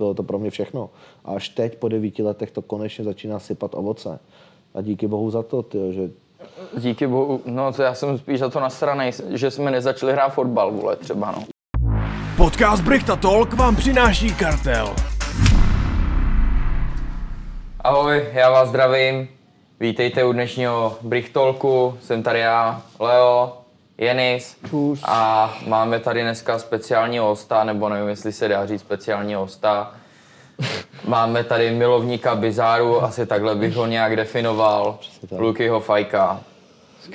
bylo to pro mě všechno. A až teď po devíti letech to konečně začíná sypat ovoce. A díky bohu za to, tyjo, že Díky bohu, no to já jsem spíš za to nasranej, že jsme nezačali hrát fotbal, vole, třeba no. Podcast Brichta Talk vám přináší kartel. Ahoj, já vás zdravím. Vítejte u dnešního Brichtolku. Jsem tady já, Leo, Jenis. Čus. A máme tady dneska speciálního hosta, nebo nevím, jestli se dá říct speciálního hosta. Máme tady milovníka bizáru, asi takhle bych ho nějak definoval. Lukyho Fajka.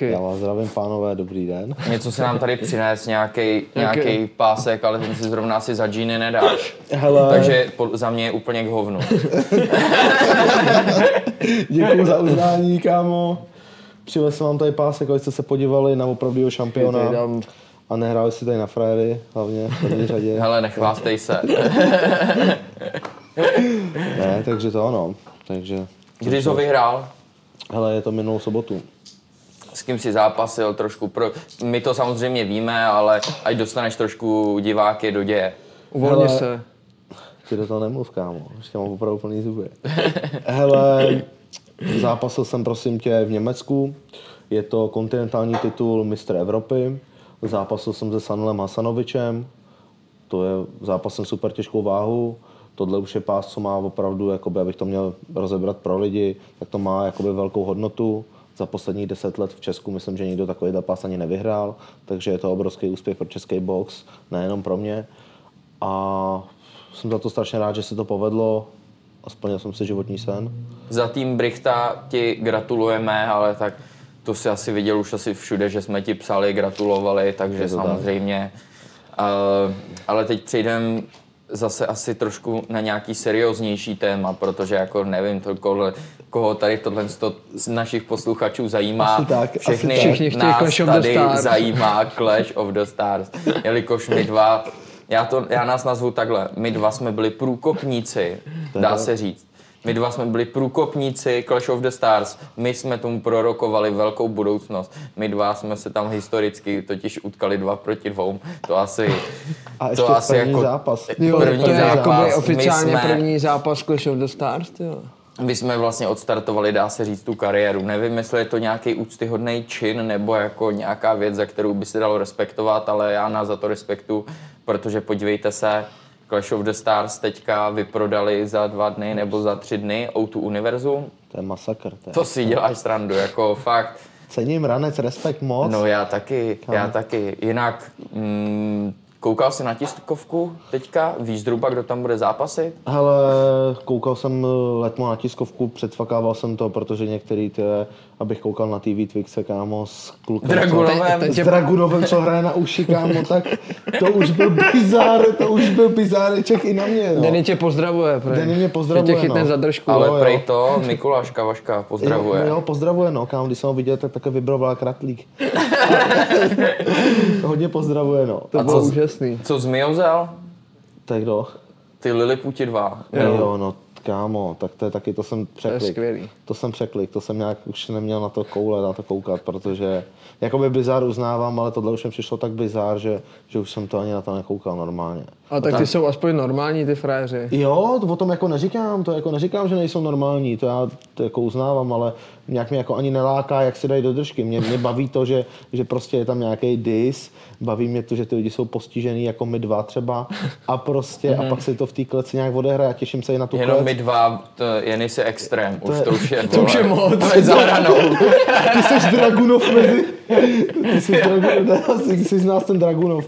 já vás zdravím, pánové, dobrý den. Něco se nám tady přines, nějaký, nějaký pásek, ale ten si zrovna asi za džíny nedáš. Hele, Takže po, za mě je úplně k hovnu. děkuji za uznání, kámo. Přivez jsem vám tady pásek, abyste se podívali na opravdového šampiona. A nehráli si tady na frajery, hlavně v první řadě. Hele, nechvástej se. Ne, takže to ano. Takže, Když jsi ho vyhrál, hele, je to minulou sobotu. s kým si zápasil trošku pro... My to samozřejmě víme, ale ať dostaneš trošku diváky do děje. Uvolni Hele. se. Ty do toho nemluv, kámo. Ještě mám opravdu plný zuby. Hele, zápasil jsem prosím tě v Německu. Je to kontinentální titul mistr Evropy. Zápasil jsem se Sanelem Hasanovičem. To je zápasem super těžkou váhu. Tohle už je pás, co má opravdu, jakoby, abych to měl rozebrat pro lidi, tak to má jakoby velkou hodnotu. Za posledních deset let v Česku myslím, že nikdo takový pás ani nevyhrál, takže je to obrovský úspěch pro český box, nejenom pro mě. A jsem za to strašně rád, že se to povedlo a splnil jsem si životní sen. Za tým Brichta ti gratulujeme, ale tak to si asi viděl už asi všude, že jsme ti psali, gratulovali, takže to tak. samozřejmě. Uh, ale teď přejdeme zase asi trošku na nějaký serióznější téma, protože jako nevím, to koho, koho tady tohle z našich posluchačů zajímá. Asi tak, asi Všechny tak. Všichni chtějí nás Clash of the tady Stars. zajímá Clash of the Stars. Jelikož my dva, já, to, já nás nazvu takhle, my dva jsme byli průkopníci, dá se říct. My dva jsme byli průkopníci Clash of the Stars. My jsme tomu prorokovali velkou budoucnost. My dva jsme se tam historicky totiž utkali dva proti dvou. To asi... A ještě první zápas. Jo, první to je zápas. jakoby My oficiálně jsme- první zápas Clash of the Stars, jo. My jsme vlastně odstartovali, dá se říct, tu kariéru. Nevím, jestli je to nějaký úctyhodný čin nebo jako nějaká věc, za kterou by se dalo respektovat, ale já nás za to respektu, protože podívejte se, Clash of the Stars teďka vyprodali za dva dny nebo za tři dny O2 Univerzum. To je masakr. To, je. To si děláš srandu, jako fakt. Cením ranec, respekt moc. No já taky, já taky. Jinak, mm, koukal jsi na tiskovku teďka? Víš zhruba, kdo tam bude zápasit? Hele, koukal jsem eh, letmo na tiskovku, předfakával jsem to, protože některý ty, abych koukal na TV Twixe, kámo, s klukem. Dragunovem. Co, s Dragunovem, co hraje na uši, kámo, tak to už byl bizár, to už byl bizáreček i na mě, no. Denny tě pozdravuje, prej. Denny mě pozdravuje, Že tě chytne no. za držku. Ale Jo, prej to Mikuláš Kavaška pozdravuje. Jo, jo, pozdravuje, no, kámo, když jsem ho viděl, tak také vybroval kratlík. Hodně pozdravuje, no. To A bylo co- úžasný. Co zmiozel? Tak kdo? Ty Liliputi dva. Jo. jo, no, kámo, tak to je taky, to jsem překlik. skvělý. To jsem překlik, to jsem nějak už neměl na to koule, na to koukat, protože jakoby bizár uznávám, ale tohle už mi přišlo tak bizár, že, že už jsem to ani na to nekoukal normálně. A tak ty jsou aspoň normální, ty frajeři. Jo, to o tom jako neříkám, to jako neříkám, že nejsou normální, to já to jako uznávám, ale nějak mě jako ani neláká, jak si dají do držky. Mě, mě baví to, že, že prostě je tam nějaký dis, baví mě to, že ty lidi jsou postižený, jako my dva třeba, a prostě, a pak se to v té kleci nějak odehraje a těším se i na tu Jenom klec. my dva, to, je extrém, už to už je, To už je moc. To je za hranou. Ty jsi Dragunov mezi... Ty jsi Dragunov, ty jsi z nás ten Dragunov.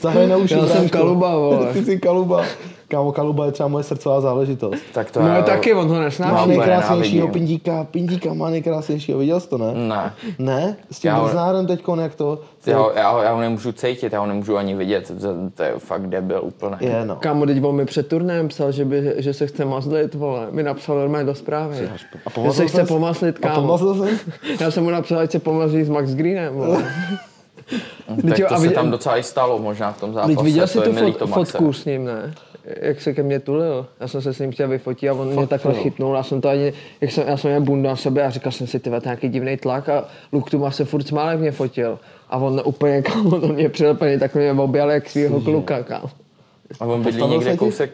Zahraj na uši, Já jsem. Kaluba, vole. Ty jsi Kaluba. Kámo, Kaluba je třeba moje srdcová záležitost. Tak to No já- taky, on ho Má nesnáší. úplně nejkrásnějšího pindíka, pindíka má nejkrásnějšího, viděl jsi to, ne? Ne. Ne? S tím Já ho- teďkon, jak to? Já, ho- já, ho- já ho nemůžu cítit, já ho nemůžu ani vidět, to, to je fakt debil úplně. Je, no. Kámo, teď on mi před turnajem psal, že, by, že se chce mazlit, vole. Mi napsal normálně do zprávy. A Že se chce pomazlit, A kámo. pomazl jsem? Já jsem mu napsal, ať se pomazlí s Max Greenem, vole. tak to a se tam docela i stalo možná v tom zápase. Teď viděl jsi to je tu fot, fotku s ním, ne? Jak se ke mně tulil. Já jsem se s ním chtěl vyfotit a on mě takhle jo. chytnul. Já jsem to ani, jak jsem, já jsem měl bundu na sobě a říkal jsem si, ty nějaký divný tlak a Luke Tuma se furt smál, jak mě fotil. A on úplně, kámo, do mě přilepený, tak mě objal jak svýho kluka, kámo. A on bydlí někde kousek,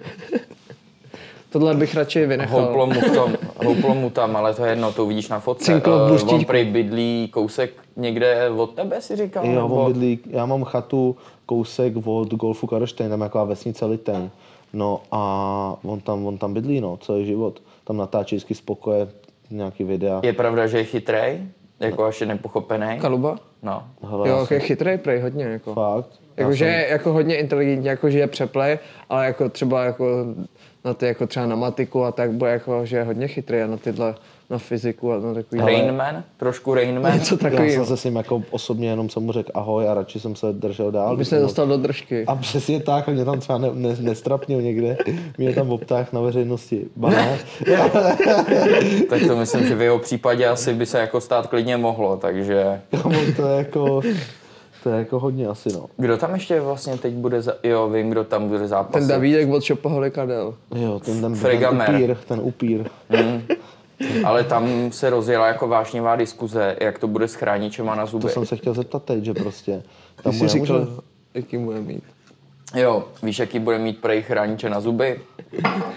Tohle bych radši vynechal. Houplo mu, tom, houplo mu tam, ale to je jedno, to uvidíš na fotce. Cinklo v Eh. On prej bydlí kousek někde od tebe, si říkal? Jo, nebo- on bydlí, já mám chatu kousek od Golfu Karlštejn, tam je taková vesnice Liteň. No a on tam, on tam bydlí, no, celý život. Tam natáčí vždycky z pokoje nějaký videa. Je pravda, že je chytrej? Jako až je nepochopený? Kaluba? No. Hele, Jo, jsem- je chytrý prej hodně, jako. Fakt. Já Jakože jsem- je jako hodně inteligentní, jako že je přeplej, ale jako třeba jako na ty jako třeba na matiku a tak bude jako, že je hodně chytrý a na tyhle, na fyziku a na takový. Rainman? Trošku Rainman? Něco Já takový. jsem se s ním jako osobně jenom jsem mu řekl ahoj a radši jsem se držel dál. Aby když se jsem dostal do držky. A přesně tak, a mě tam třeba ne, ne, nestrapnil někde, mě tam obtáh na veřejnosti. Banát. tak to myslím, že v jeho případě asi by se jako stát klidně mohlo, takže... Kamo, to je jako, to je jako hodně asi no. Kdo tam ještě vlastně teď bude, za... jo, vím, kdo tam bude zápasit. Ten Davídek od Šopaholika jel. Jo, ten, ten, ten Fregamer. upír, ten upír. Ale tam se rozjela jako vášnivá diskuze, jak to bude s chráničema na zuby. To jsem se chtěl zeptat teď, že prostě Ty tam jsi mu říkal, nemůže- jaký bude mít. Jo, víš, jaký bude mít prej chrániče na zuby?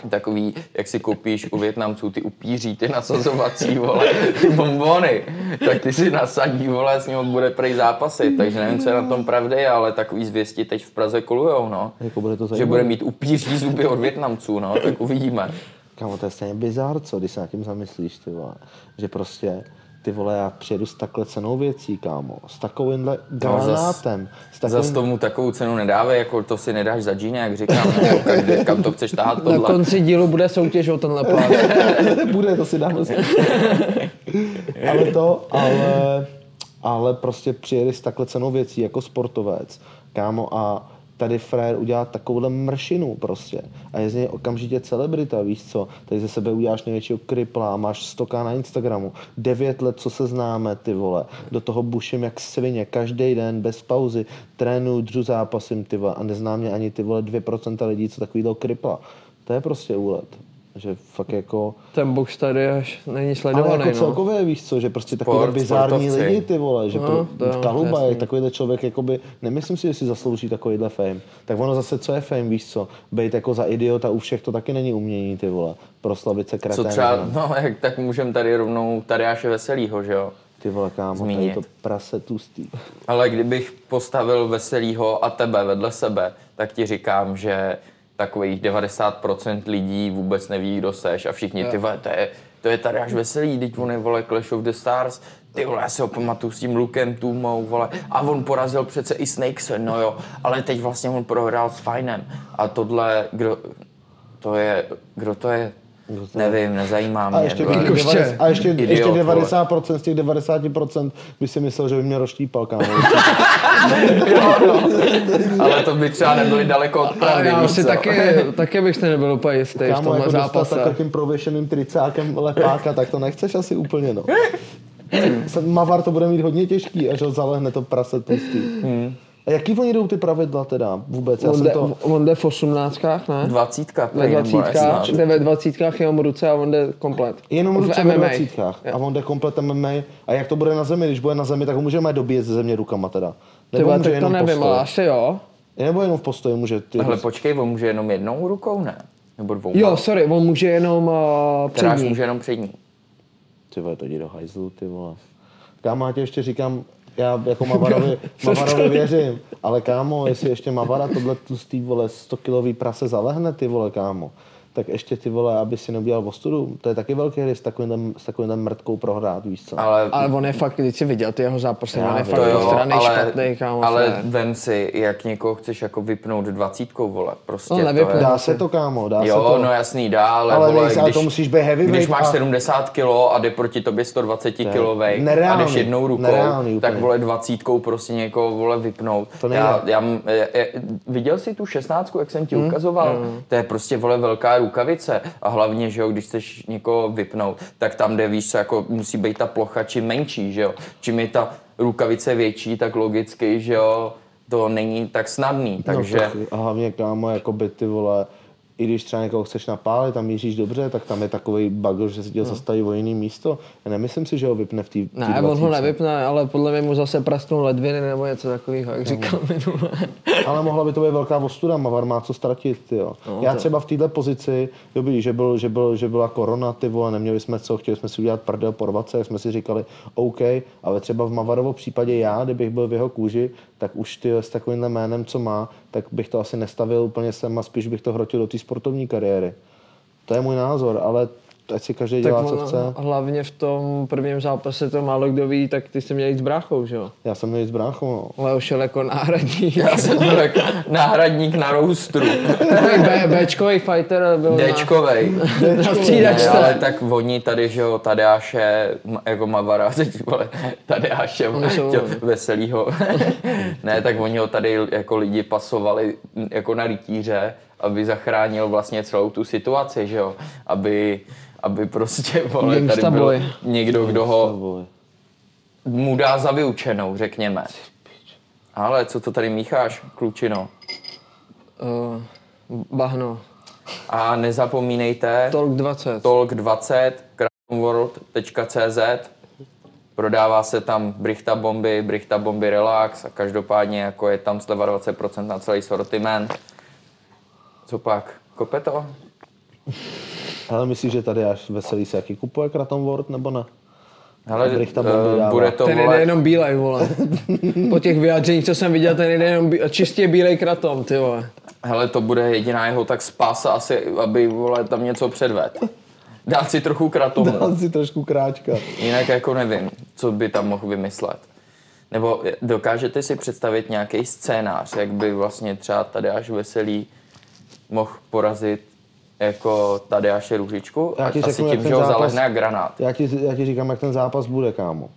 Takový, jak si koupíš u Větnamců ty upíří, ty nasazovací, vole, ty bombony. Tak ty si nasadí, vole, s ním bude prej zápasy. Takže nevím, co je na tom pravdy, ale takový zvěsti teď v Praze kolujou, no. Jako bude to Že zajímavé. bude mít upíří zuby od Větnamců, no, tak uvidíme. Kámo, to je stejně bizár, co, když se nad tím zamyslíš, ty vole. Že prostě, ty vole, já přijedu s takhle cenou věcí, kámo. S takovýmhle granátem. S takovým... Zas tomu takovou cenu nedávej, jako to si nedáš za džíny, jak říkám, nebo každý, kam to chceš tahat Na tohle. konci dílu bude soutěž o tenhle plán. bude, to si dáme Ale to, ale, ale prostě přijeli s takhle cenou věcí jako sportovec, kámo, a tady frér udělá takovouhle mršinu prostě. A je z něj okamžitě celebrita, víš co? Tady ze sebe uděláš největšího kripla, máš stoka na Instagramu, devět let, co se známe, ty vole. Do toho buším jak svině, každý den, bez pauzy, trénuju, dřu zápasím, ty vole, a nezná mě ani ty vole 2% lidí, co takovýhle kripla. To je prostě úlet. Že fakt jako... Ten box tady až není Ale sledovaný, jako no. celkově víš co, že prostě Sport, takový bizární sportovci. lidi ty vole, že No, no, to jo, pro, Kaluba je takovýhle člověk, jakoby, nemyslím si, že si zaslouží takovýhle fame. Tak ono zase, co je fame, víš co, být jako za idiota u všech, to taky není umění, ty vole, proslavit se Co kreténem. třeba, no. no, jak, tak můžeme tady rovnou Tadeáše Veselýho, že jo? Ty vole, kámo, tady to prase tlustý. Ale kdybych postavil Veselýho a tebe vedle sebe, tak ti říkám, že takových 90% lidí vůbec neví, kdo seš. A všichni, ty vole, to je, to je Tadeáš Veselý, teď on je, vole, Clash of the Stars, ty vole, já si ho pamatuju s tím Lukem Tumou, vole, a on porazil přece i Snakese, no jo, ale teď vlastně on prohrál s Finem a tohle, kdo, to je, kdo to je, nevím, nezajímá mě. A ještě, vole. těch Koště. 90, a ještě, Idiot, ještě vole. 90% z těch 90% by si myslel, že by mě rozštípal, kámo. Ale to by třeba nebyli daleko od pravdy, já si taky, taky bych si nebyl úplně jistý v Kámo, tomhle jako zápase. takhle tím prověšeným tricákem lepáka, tak to nechceš asi úplně, no. Mavar to bude mít hodně těžký, až ho zalehne to prase tlustý. Hmm. A jaký oni jdou ty pravidla teda vůbec? Já On jsem jde, to... on jde v osmnáctkách, ne? Dvacítka, Ve prej, nebo dvacítkách, jde ve dvacítkách jenom ruce a on jde komplet. Jenom V ruce ve MMA. dvacítkách. A on jde komplet MMA. A jak to bude na zemi? Když bude na zemi, tak ho můžeme dobíjet ze země rukama teda. Nebo může tak to jenom nevím, postoj? ale asi jo. Nebo jenom v postoji může ty... Ale počkej, on může jenom jednou rukou, ne? Nebo dvou. Jo, sorry, on může jenom uh, přední. může jenom přední. Ty vole, to jdi do hajzlu, ty vole. Kámo, já ti ještě říkám, já jako Mavarovi, Mavarovi věřím, ale kámo, jestli ještě Mavara tohle tlustý, vole, 100 kilový prase zalehne, ty vole, kámo, tak ještě ty vole, aby si neudělal ostudu, to je taky velký risk s takovým, s takovým mrtkou prohrát, víš co. Ale Ale on je fakt, když si viděl ty jeho zápasy, Já on je fakt to jo, ale, špatný, kámo. ale fér. vem si, jak někoho chceš jako vypnout dvacítkou, vole. Prostě No, to nevypne. je... Dá se to, kámo, dá se Jo, to. no jasný, dá, ale, Ale vole, když, to musíš být heavyweight když máš a- 70 kilo a jde proti tobě 120 kilovej a nereálný, jdeš jednou rukou, nereálný tak vole dvacítkou prostě někoho vole vypnout. To nejde. já, já, je- je- viděl jsi tu šestnáctku, jak jsem ti ukazoval? To je prostě vole velká rukavice a hlavně, že jo, když chceš někoho vypnout, tak tam jde, víš co, jako musí být ta plocha čím menší, že jo. Čím je ta rukavice větší, tak logicky, že jo, to není tak snadný, takže... No, a hlavně, kámo, jako by ty vole, i když třeba někoho chceš napálit a míříš dobře, tak tam je takový bug, že si tě zastaví o jiný místo. Já nemyslím si, že ho vypne v té Ne, on ho nevypne, ale podle mě mu zase prasnou ledviny nebo něco takového, jak říkal minule. Ale mohla by to být velká ostuda, Mavar má co ztratit, jo. No, Já to- třeba v této pozici, dobrý, že, byl, že, byl, že byla korona, ty vole, neměli jsme co, chtěli jsme si udělat prdel, porvat se, jak jsme si říkali, OK, ale třeba v Mavarovo případě já, kdybych byl v jeho kůži, tak už ty s takovýmhle jménem, co má, tak bych to asi nestavil úplně sem a spíš bych to hrotil do té sportovní kariéry. To je můj názor, ale ať si každý dělá, co on chce. hlavně v tom prvním zápase to málo kdo ví, tak ty jsi měl jít s bráchou, že jo? Já jsem měl jít s bráchou, no. Leo šel jako náhradník. Já jsem byl jako náhradník na roustru. Takový B, Bčkový fighter byl Dčkovej. na, Ne, ale tak oni tady, že jo, Tadeáše, jako Mavara, teď vole, Tadeáše veselýho. ne, tak oni ho tady jako lidi pasovali jako na rytíře, aby zachránil vlastně celou tu situaci, že jo, aby, aby prostě, vole, tady byl boy. někdo, kdo ho mu dá za vyučenou, řekněme. Ale co to tady mícháš, klučino? Uh, bahno. A nezapomínejte, Talk 20. Talk20, crownworld.cz Prodává se tam Brichta Bomby, Brichta Bomby Relax a každopádně jako je tam sleva 20% na celý sortiment. Co pak? Kope to? Ale myslíš, že tady až veselý se jaký kupuje Kratom World, nebo ne? Eh, dává. bude to Ten jde vole, jenom bílej, vole. Po těch vyjádřeních, co jsem viděl, ten jde jenom bí- čistě bílej kratom, ty vole. hele, to bude jediná jeho tak spása asi, aby vole, tam něco předved. Dát si trochu kratomu. Dal si trošku kráčka. Jinak jako nevím, co by tam mohl vymyslet. Nebo dokážete si představit nějaký scénář, jak by vlastně třeba Tadeáš Veselý mohl porazit jako Tadeáše Růžičku Já a ti asi řeknu, tím, že ho zápas- zalehne jak granát. Já ti, já ti říkám, jak ten zápas bude, kámo.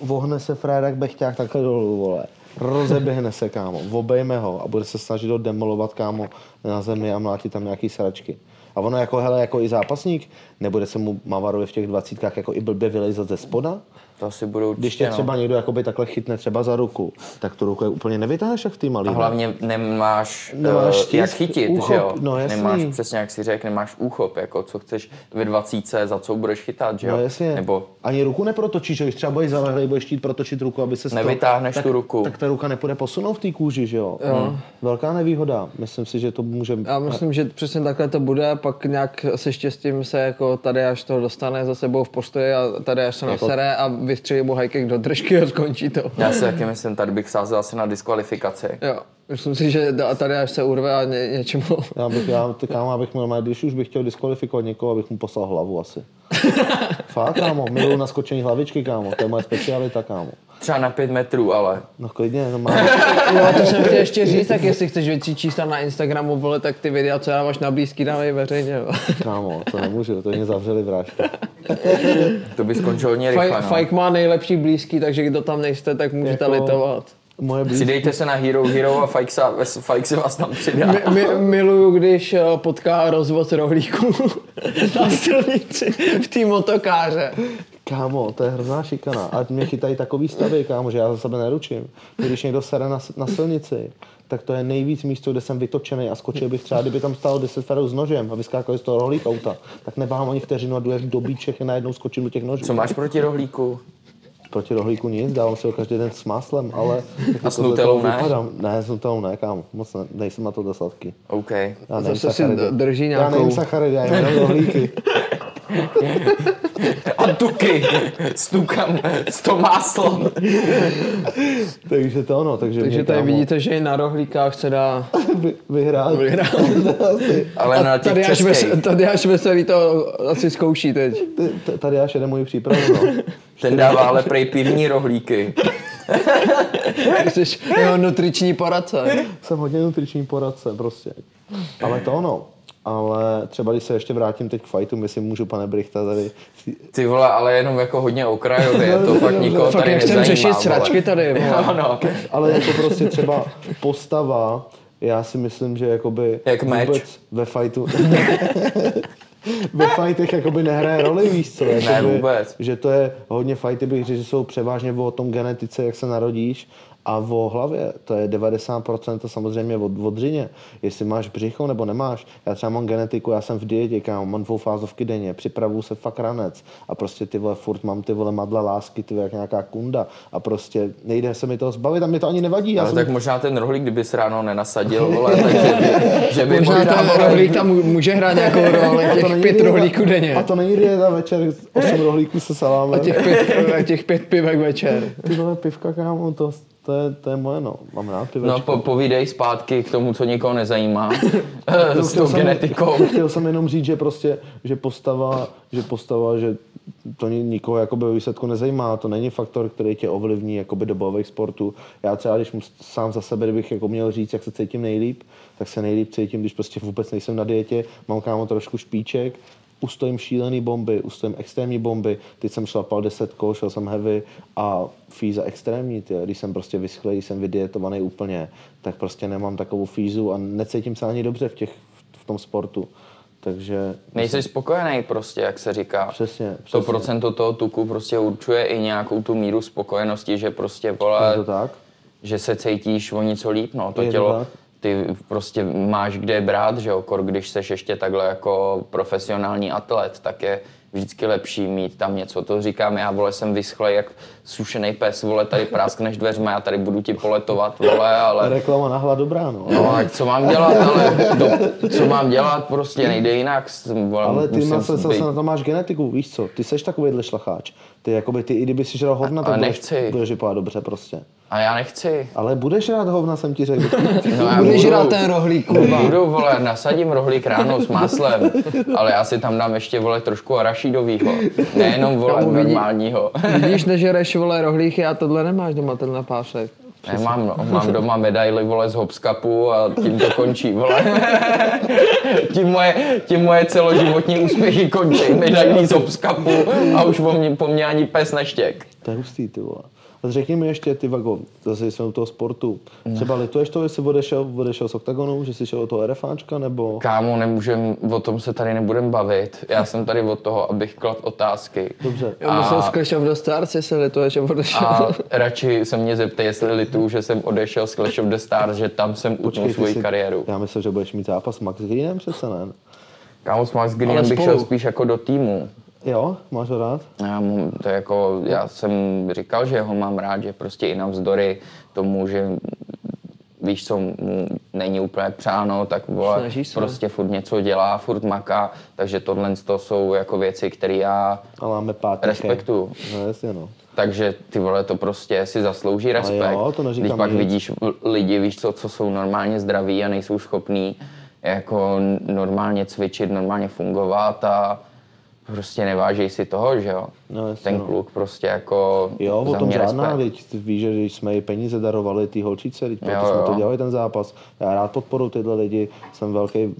Vohne se frérek Bechťák takhle dolů, vole. Rozeběhne se, kámo. Obejme ho a bude se snažit ho demolovat, kámo, na zemi a mlátit tam nějaký sračky. A ono jako, hele, jako i zápasník, nebude se mu Mavarovi v těch dvacítkách jako i blbě vylejzat ze spoda? To asi budou Když určitě, tě třeba no. někdo jakoby takhle chytne třeba za ruku, tak tu ruku je úplně nevytáhneš jak v té malý. A hlavně nemáš, Nemáš eh, stisk, jak chytit, úchop, že jo? no jasný. nemáš přesně, jak si řekl, nemáš úchop, jako co chceš ve dvacítce, za co budeš chytat, že jo? No jasně. Nebo Ani ruku neprotočíš, že když třeba budeš zalehlej, budeš chtít protočit ruku, aby se Nevytáhneš tak, tu ruku. Tak ta ruka nepůjde posunout v té kůži, že jo? Hmm. Velká nevýhoda. Myslím si, že to může... Já myslím, že přesně takhle to bude, pak nějak se štěstím se jako tady až to dostane za sebou v postoji a tady až se Jako- nasere a vystřelí mu hajkek do držky a skončí to. já si taky myslím, tady bych sázel asi na diskvalifikaci. Jo, myslím si, že tady až se urve a ně, něčemu. Já bych, já, ty kámo, abych měl, když už bych chtěl diskvalifikovat někoho, abych mu poslal hlavu asi. Fakt, kámo, miluju naskočení hlavičky, kámo, to je moje specialita, kámo. Třeba na pět metrů, ale No klidně, no mám, Jo, to jsem chtěl ještě říct, tak jestli chceš větší čísla na Instagramu, vole, tak ty videa, co dáváš na blízký, dávej veřejně. jo. kámo, to nemůžu, to mě zavřeli vrážka. to by skončilo hodně rychle. Faj- No. Fajk má nejlepší blízký, takže kdo tam nejste, tak můžete Jako- litovat. Moje blízké, Přidejte se na Hero Hero a Fike si vás tam přidá. Mi, mi, miluju, když eh, potká rozvoz rohlíků na silnici v té motokáře. Kámo, to je hrozná šikana. A mě chytají takový stavy, kámo, že já za sebe neručím. Když někdo sere na, na silnici, tak to je nejvíc místo, kde jsem vytočený a skočil bych třeba, kdyby tam stál 10 ferů s nožem a vyskákali z toho rohlík auta, tak neváhám ani vteřinu a jdu jak do bíček a najednou skočím do těch nožů. Co máš proti rohlíku? Proti rohlíku nic, dávám si ho každý den s máslem, ale... A s nutelou ne? Vypadám. Ne, s nutelou ne, kámo, moc ne, nejsem na to dostatky. OK. Já nevím Zase si sacharidy. drží Já nějakou- nevím sacharidy, já jenom rohlíky. A tuky! Stukám s to máslo. takže to ono, takže, Takže tady kámo, vidíte, že i na rohlíkách se dá vy, vyhrát. vyhrát. Ale na těch Tady až, českých. ves, tady až veselý to asi zkouší teď. Tady já jede moji přípravu, no. Ten dává ale prej pivní rohlíky. Jsi jeho nutriční poradce. Jsem hodně nutriční poradce, prostě. Ale to ono. Ale třeba když se ještě vrátím teď k fightu, myslím, můžu, pane Brichta, tady... Ty vole, ale jenom jako hodně okrajově, to fakt nikoho Fakt tady nezajímá. řešit sračky tady. vole. Ano. Ale jako prostě třeba postava, já si myslím, že jakoby... Jak meč. Ve fightu... ve fightech jakoby nehraje roli, víš co? Jakoby, vůbec. Že to je hodně fighty, bych řekl, že jsou převážně o tom genetice, jak se narodíš a o hlavě. To je 90% to samozřejmě od, od dřině. Jestli máš břicho nebo nemáš. Já třeba mám genetiku, já jsem v dietě, kámo, mám dvou fázovky denně, připravuju se fakt ranec a prostě ty vole furt mám ty vole madla lásky, ty vole, jak nějaká kunda a prostě nejde se mi toho zbavit a mě to ani nevadí. Já Ale jsem, tak možná ten rohlík, kdyby se ráno nenasadil, vole, takže by, že by Možná možná, ten vole, rohlík tam může hrát nějakou roli, a těch pět dieta- rohlíků denně. A to není dieta večer, 8 rohlíků se salámem. A těch pět, a těch pět pivek večer. Ty vole pivka, kámo, to, to, je, to je moje, no. Mám rád pivečko. No, po, povídej zpátky k tomu, co nikoho nezajímá, s tou jsem- genetikou. Chtěl jsem jenom říct, že prostě, že postava, že postava, že to ni- nikoho jakoby ve výsledku nezajímá, to není faktor, který tě ovlivní jakoby do bojových sportů. Já třeba, když mus, sám za sebe, kdybych jako měl říct, jak se cítím nejlíp, tak se nejlíp cítím, když prostě vůbec nejsem na dietě, mám kámo trošku špíček, ustojím šílený bomby, ustojím extrémní bomby, teď jsem šlapal 10 kol, šel jsem heavy a fíza extrémní, tyjo. když jsem prostě vyschlej, když jsem vydietovaný úplně, tak prostě nemám takovou fízu a necítím se ani dobře v, těch, v tom sportu. Takže Nejsi spokojený prostě, jak se říká. Přesně, To přesně. procento toho tuku prostě určuje i nějakou tu míru spokojenosti, že prostě, vole, je to tak. že se cítíš o něco líp, no. To Je to tělo, tak. Ty prostě máš kde brát, že jo, kor, když seš ještě takhle jako profesionální atlet, tak je vždycky lepší mít tam něco. To říkám já, vole, jsem vyschlej jak sušený pes, vole, tady práskneš dveřma, já tady budu ti poletovat, vole, ale... Reklama nahla dobrá, no. No, tak co mám dělat, ale do, co mám dělat, prostě nejde jinak. Vole, Ale ty na se, být- na to máš genetiku, víš co? Ty seš takovýhle šlacháč. Ty, jakoby, ty i kdyby si žral hovna, tak Ale budeš, nechci. budeš vypadat dobře prostě. A já nechci. Ale budeš rád hovna, jsem ti řekl. No, já Budeš budu- rád ten rohlík, kurva. Budu, vole, nasadím rohlík ráno s máslem, ale já si tam dám ještě, vole, trošku arašídovýho. Nejenom, vole, normálního. Vidíš, nežereš, vole, rohlíky a tohle nemáš doma, tenhle pášek. Nemám, no, mám doma medaily, vole, z Hopskapu a tím to končí, vole. tím, moje, tím moje celoživotní úspěchy končí. Medailí z Hopskapu a už po mně, po mně ani pes neštěk. To je hustý, ty vole. A řekni mi ještě, ty Vago, zase jsme u toho sportu. Třeba lituješ to, jestli odešel, odešel z OKTAGONu, že jsi šel do toho RFáčka, nebo... Kámo, nemůžem, o tom se tady nebudem bavit. Já jsem tady od toho, abych klad otázky. Dobře. Já musel z Clash of the Stars, jestli lituješ, že odešel. A radši se mě zeptej, jestli litu, že jsem odešel z Clash of the Stars, že tam jsem utnul svoji si- kariéru. Já myslím, že budeš mít zápas s Max Greenem přece, ne? Kámo, s Max Greenem bych šel spíš jako do týmu. Jo, máš ho rád? Já, mu, to jako, já jsem říkal, že ho mám rád, že prostě i navzdory tomu, že víš co, mu není úplně přáno, tak vole, prostě furt něco dělá, furt maká, takže tohle to jsou jako věci, které já A máme. Respektuju. No jasně, no. Takže ty vole, to prostě si zaslouží respekt. jo, to Když pak nic. vidíš lidi, víš co, co jsou normálně zdraví a nejsou schopní jako normálně cvičit, normálně fungovat a prostě nevážej si toho, že jo. No, jasně, Ten no. kluk prostě jako Jo, o tom žádná, respekt. teď víš, že když jsme jí peníze darovali ty holčice, teď proto Jo, jsme to jo. dělali ten zápas. Já rád podporu tyhle lidi, jsem velký,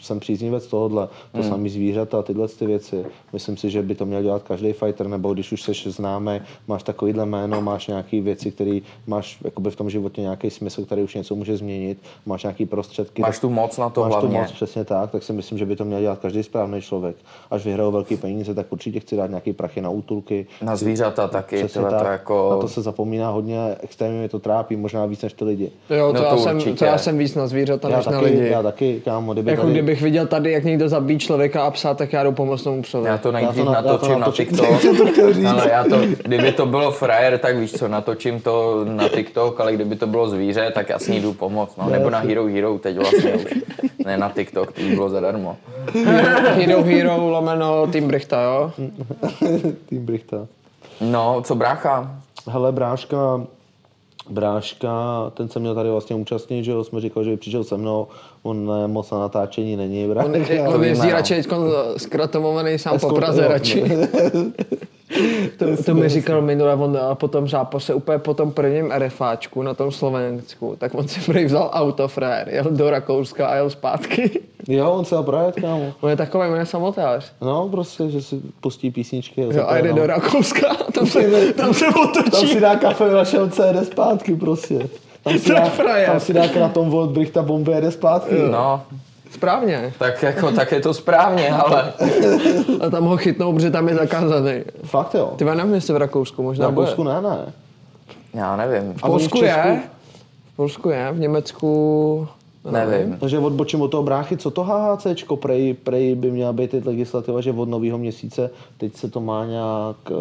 jsem příznivec tohohle, to Hmm. samý zvířata, tyhle ty věci. Myslím si, že by to měl dělat každý fighter, nebo když už seš známý, máš takovýhle jméno, máš nějaké věci, které máš jakoby v tom životě nějaký smysl, který už něco může změnit, máš nějaký prostředky. Máš tu moc na to máš hlavně. tu moc, přesně tak, tak si myslím, že by to měl dělat každý správný člověk. Až vyhrajou velký peníze, tak určitě chci dát nějaký prachy na útulky, Na zvířata taky, Přesně tyhle to tak. jako... Na to se zapomíná hodně, extrémně mě to trápí, možná víc než ty lidi. Jo, to, No já to jsem, určitě. to já jsem víc na zvířata Já než na taky, lidi. já taky, kámo, kdyby Jako tady... kdybych viděl tady, jak někdo zabíjí člověka a psa, tak já jdu pomoct tomu psovi. Já to nejdřív na- já to natočím na. TikTok. To. Ale já to, kdyby to bylo frajer, tak víš co, natočím to na TikTok, ale kdyby to bylo zvíře, tak jasně jdu pomoct, no. Nebo na Hero Hero teď vlastně už. Ne na TikTok, to by bylo zadarmo. Hero Hero lomeno Team Brichta, jo? Tým Brichta. No, co brácha? Hele, bráška, bráška, ten se měl tady vlastně účastnit, že jo, jsme říkali, že by přišel se mnou, on ne, moc na natáčení není, On, brácha. on jezdí no. radši teďko zkratomovaný sám po Skoro- Praze jo, radši. To, to mi říkal minule, on a po tom zápase, úplně po tom prvním RFáčku na tom Slovensku, tak on si prý vzal auto frér, jel do Rakouska a jel zpátky. Jo, on se projet, kámo. On je takový, on je samotář. No, prostě, že si pustí písničky. Jo, a jde no. do Rakouska, tam se, tam se Tam otočí. si dá kafe ve vašem jde zpátky, prostě. Tam si, To dá, tam si dá kratom od Brichta bomby a jde zpátky. No, Správně. tak jako, tak je to správně, ale A tam ho chytnou, protože tam je zakázaný. Fakt jo. Ty nevím, jestli v Rakousku V možná bude. Rakousku ne, ne. Já nevím. V v Polsku Česku? je. V Polsku je, v Německu... Nevím. Takže odbočím od toho bráchy, co to HHCčko, prej, prej by měla být teď legislativa, že od nového měsíce teď se to má nějak uh,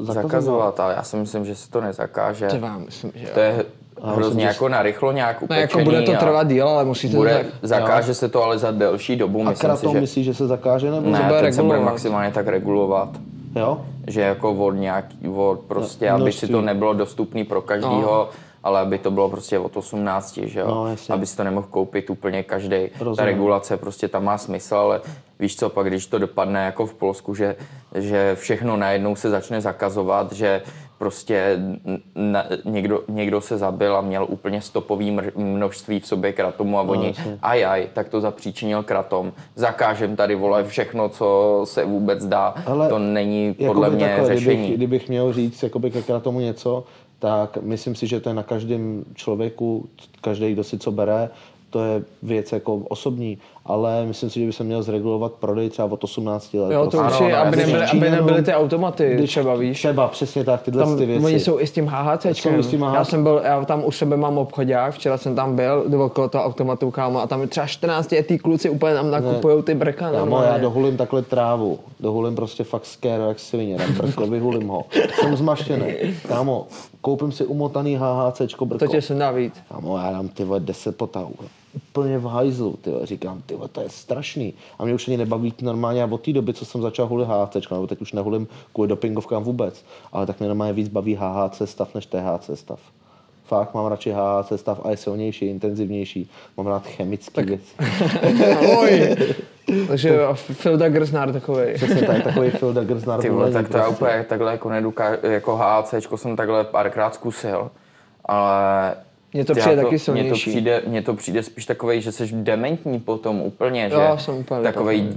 zakazovat. Zakazovat, ale já si myslím, že se to nezakáže. To vám myslím, že jo. To je myslím, hrozně že- jako narychlo nějak No upečený. jako bude to a trvat díl, ale musíte Bude, tak... zakáže se to ale za delší dobu. A Myslím si, kratom že myslíš, že se zakáže nebo? ne, bude teď se bude maximálně tak regulovat. Jo? Že jako od nějaký, od prostě, No, aby si to nebylo dostupné pro každýho, No. Ale aby to bylo prostě od 18, že jo? No, aby si to nemohl koupit úplně každý. Ta regulace prostě tam má smysl, ale víš co, pak když to dopadne jako v Polsku, že, že všechno najednou se začne zakazovat, že prostě na, někdo, někdo se zabil a měl úplně stopový množství v sobě kratomu a oni, jasně. aj, aj, tak to zapříčinil kratom. Zakážem tady, vole, všechno, co se vůbec dá. Ale to není Jakoby podle mě takhle, řešení. Kdybych, kdybych měl říct jakoby ke tomu něco, tak myslím si, že to je na každém člověku, každý, kdo si co bere, to je věc jako osobní, ale myslím si, že by se měl zregulovat prodej třeba od 18 let. Jo, to prostě. určitě, Ano, aby, nebyly, aby nebyly ty automaty Když třeba, víš. Třeba, přesně tak, tyhle Tam, ty věci. oni jsou i s tím HHC. Já HHC. jsem byl, já tam u sebe mám obchodák, včera jsem tam byl, okolo toho automatu kámo a tam třeba 14 letý kluci úplně tam nakupují ty breka. Kámo, já dohulím takhle trávu, dohulím prostě fakt skéro jak svině, brko, vyhulím ho. Jsem zmaštěný. Kámo, koupím si umotaný HHCčko brko. To tě se dá víc. Kámo, já dám ty vole 10 potahů. Úplně v hajzlu, ty říkám, ty to je strašný. A mě už ani nebaví normálně, a od té doby, co jsem začal hulit HHC, nebo teď už nehulím kvůli dopingovkám vůbec, ale tak mě normálně víc baví HHC stav než THC stav. Fakt mám radši HHC stav a je silnější, intenzivnější. Mám rád chemický věci. Oj. Takže jo, Phil Daggersnár takový. Přesně tak, takový Phil Dagger z Ty vole, tak to já prostě. úplně takhle jako nedokážu, jako HACčko jsem takhle párkrát zkusil, ale Mně to přijde taky Mně to silnější. přijde, mně to přijde spíš takový, že jsi dementní potom úplně, Jo, že jsem úplně takový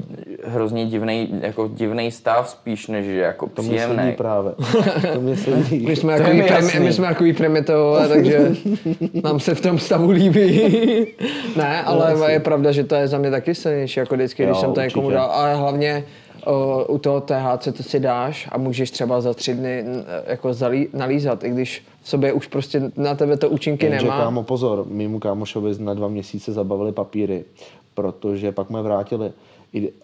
hrozně divný, jako divný stav spíš, než že jako To mě sedí příjemný. právě. To mě sedí. My jsme To takový, mi premi, my jsme takový takže nám se v tom stavu líbí. ne, ale je pravda, že to je za mě taky silnější, jako vždycky, když Jo, jsem to někomu dal. Ale hlavně u toho THC to si dáš a můžeš třeba za tři dny jako zalí, nalízat, i když v sobě už prostě na tebe to účinky Jenže nemá. kámo, pozor, mýmu kámošovi na dva měsíce zabavili papíry, protože pak mě vrátili.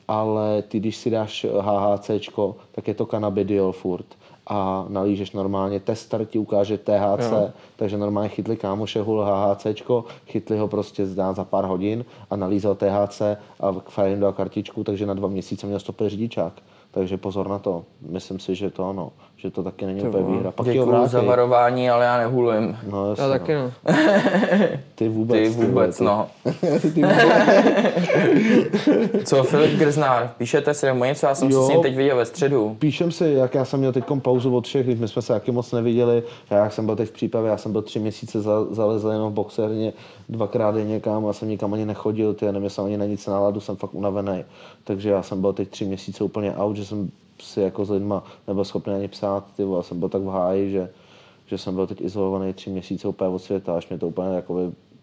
Ale ty, když si dáš HHCčko, tak je to cannabidiol furt a nalížeš normálně, tester ti ukáže THC, Jo. takže normálně chytli kámoše hul HHCčko, chytli ho prostě zdá za pár hodin a nalízal THC a fajn dal kartičku, takže na dva měsíce měl stopy řidičák. Takže pozor na to. Myslím si, že to ano, že to taky není úplně výhra. Pak ti ho Děkuju vrátí. za varování, ale já nehulím. No, jasně, Já taky no. Ty vůbec. Ty vůbec, ty, no. Ty vůbec. Co Filip Grznár, píšete si nebo něco? Já jsem Jo. se s ním teď viděl ve středu. Píšem si, jak já jsem měl teď pauzu od všech, když my jsme se taky moc neviděli. Já jak jsem byl teď v přípravě, já jsem byl tři měsíce za, zalezl jenom v boxerně, dvakrát denně kam, já jsem nikam ani nechodil, ty, neměl jsem ani na nic náladu, jsem fakt unavený. Takže já jsem byl teď tři měsíce úplně out, že jsem si jako s lidma nebyl schopný ani psát, ty, vole, jsem byl tak v háji, že, že jsem byl teď izolovaný tři měsíce úplně od světa, až mě to úplně jakoby,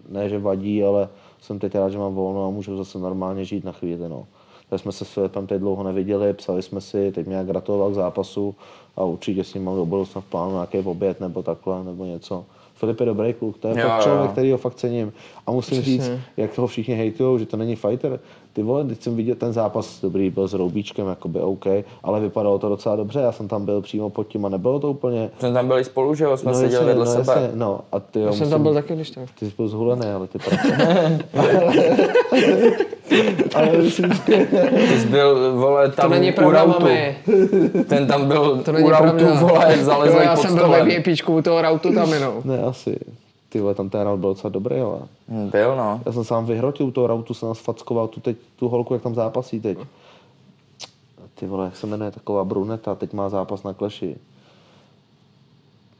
ne že vadí, ale jsem teď rád, že mám volno a můžu zase normálně žít na chvíli. No. Tak jsme se s Filipem teď dlouho neviděli, psali jsme si, teď mě gratuloval k zápasu a určitě s ním mám do budoucna v plánu nějaký oběd nebo takhle, nebo něco. Filip je dobrý kluk, to je Jo, fakt jo. člověk, který ho fakt cením. A musím Přesně. říct, jak toho všichni hejtujou, že to není fighter. Ty vole, teď jsem viděl ten zápas, dobrý, byl s Roubíčkem, jakoby OK, ale vypadalo to docela dobře, já jsem tam byl přímo pod tím a nebylo to úplně... Jsme tam byli spolu, že jo? Jsme seděli jasně, vedle no, sebe. jasně, no, a ty jo, Já jsem tam byl taky, když tak. ty jsi byl zhulený, ale ty ale myslím, Ty jsi byl, vole, tam To není u pravda, rautu. mami. Ten tam byl To není u rautu, pravda. vole, Jo, zalezlej já pod jsem byl ve stolem. VIPčku u toho rautu tam jenom. ne, asi. Ty vole, tam ten round byl docela dobrý, ale. Hm, Byl, no. Já jsem sám vyhrotil u toho rautu, jsem nás fackoval tu, teď, tu holku, jak tam zápasí teď. Ty vole, jak se jmenuje taková bruneta, teď má zápas na kleši.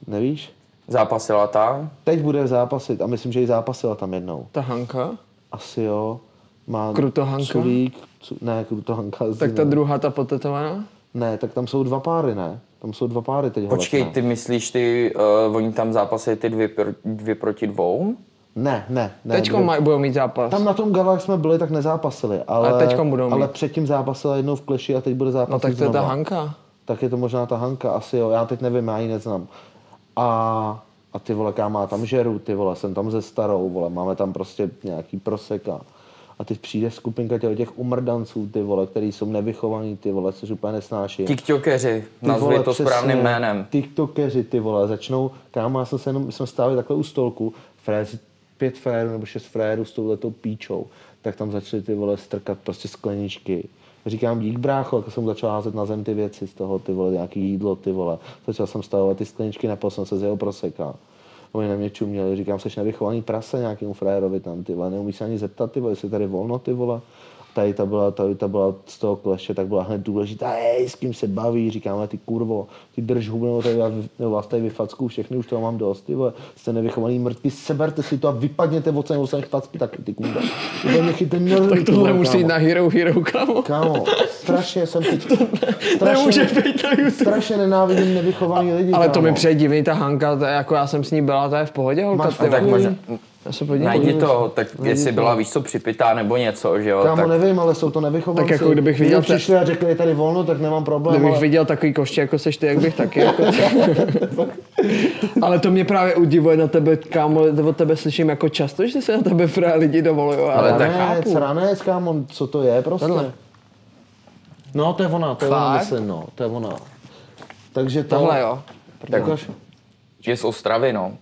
Nevíš? Zápasila ta. Teď bude zápasit a myslím, že i zápasila tam jednou. Ta Hanka? Asi jo. Má Krutohanka? Sulík, cu, ne, Krutohanka. Tak ta ne. druhá, ta potetovaná? Ne, tak tam jsou dva páry, ne? Tam jsou dva páry teď Počkej, holek, ty myslíš, ty, uh, oni tam zápasili ty dvě, pro, dvě proti dvou? Ne, ne, ne. Teďko dvě- maj, budou mít zápas. Tam na tom gala, jak jsme byli, tak nezápasili. Ale, Ale teďkom budou ale mít. předtím zápasila jednou v kleši a teď bude zápasit No tak to je ta. Hanka. Tak je to možná ta Hanka, asi jo, já teď nevím, já ji neznám. A, A ty vole, kámo, já tam žeru, ty vole, jsem tam ze starou, vole, máme tam prostě nějaký proseka. A teď přijde skupinka těch, těch umrdanců, ty vole, který jsou nevychovaní, ty vole, což úplně nesnáším. TikTokeři, Ty nazvi to přesně, správným jménem. TikTokeři, ty vole, začnou, kámo, já jsem se jenom, jsme stáli takhle u stolku, fréři, pět frérů nebo šest frérů s touhletou píčou, tak tam začali ty vole strkat prostě skleničky. Říkám, dík brácho, tak jsem začal házet na zem ty věci z toho, ty vole, nějaký jídlo, ty vole. Začal jsem stavovat ty skleničky, napil jsem se z jeho proseka. Oni na mě čuměli, říkám, jsi nevychovaný prase nějakému frérovi tam, ty vole, neumíš se ani zeptat, ty vole, jestli tady volno, ty vole. Tady ta byla, tady ta byla z toho kleše, tak byla hned důležitá, hej, s kým se baví, říkáme, ty kurvo, ty drž hubu, nebo, tady, vás- nebo vás tady vyfacku, všechny už toho mám dost, ty vole, jste nevychovaný mrtky, seberte si to a vypadněte od sem, sem facky, tak ty kurva. Ty mě chytej nervy, Tak tohle musí jít kámo. na Hero Hero, kámo. Kámo, strašně jsem teď, Nemůže strašně, být na YouTube. strašně nenávidím nevychovaný lidi, Ale to kámo. mi přijde divný, ta Hanka, to je, jako já jsem s ní byla, to je v pohodě, holka. Máš tak vole. možná, Já se podívám. najdi to, tak Najdi jestli to. byla, víš co, připitá nebo něco, že jo, Kámo, tak nevím, ale jsou to nevychovanci. Tak jako kdybych Kdyby viděl te- přišli a řekli, je tady volno, tak nemám problém. Kdybych ale... viděl takový koště, jako seš ty, jak bych taky. Jako... Ale to mě právě udivuje na tebe, kámo, od tebe slyším jako často, že se na tebe frá lidi dovolují. Ale, Ale tak chápu. ranec, kámo, co to je prostě? Tohle. No, to je ona, to je ona, myslím, no, to je ona. Takže to... Tohle jo. tak je z Ostravy, no.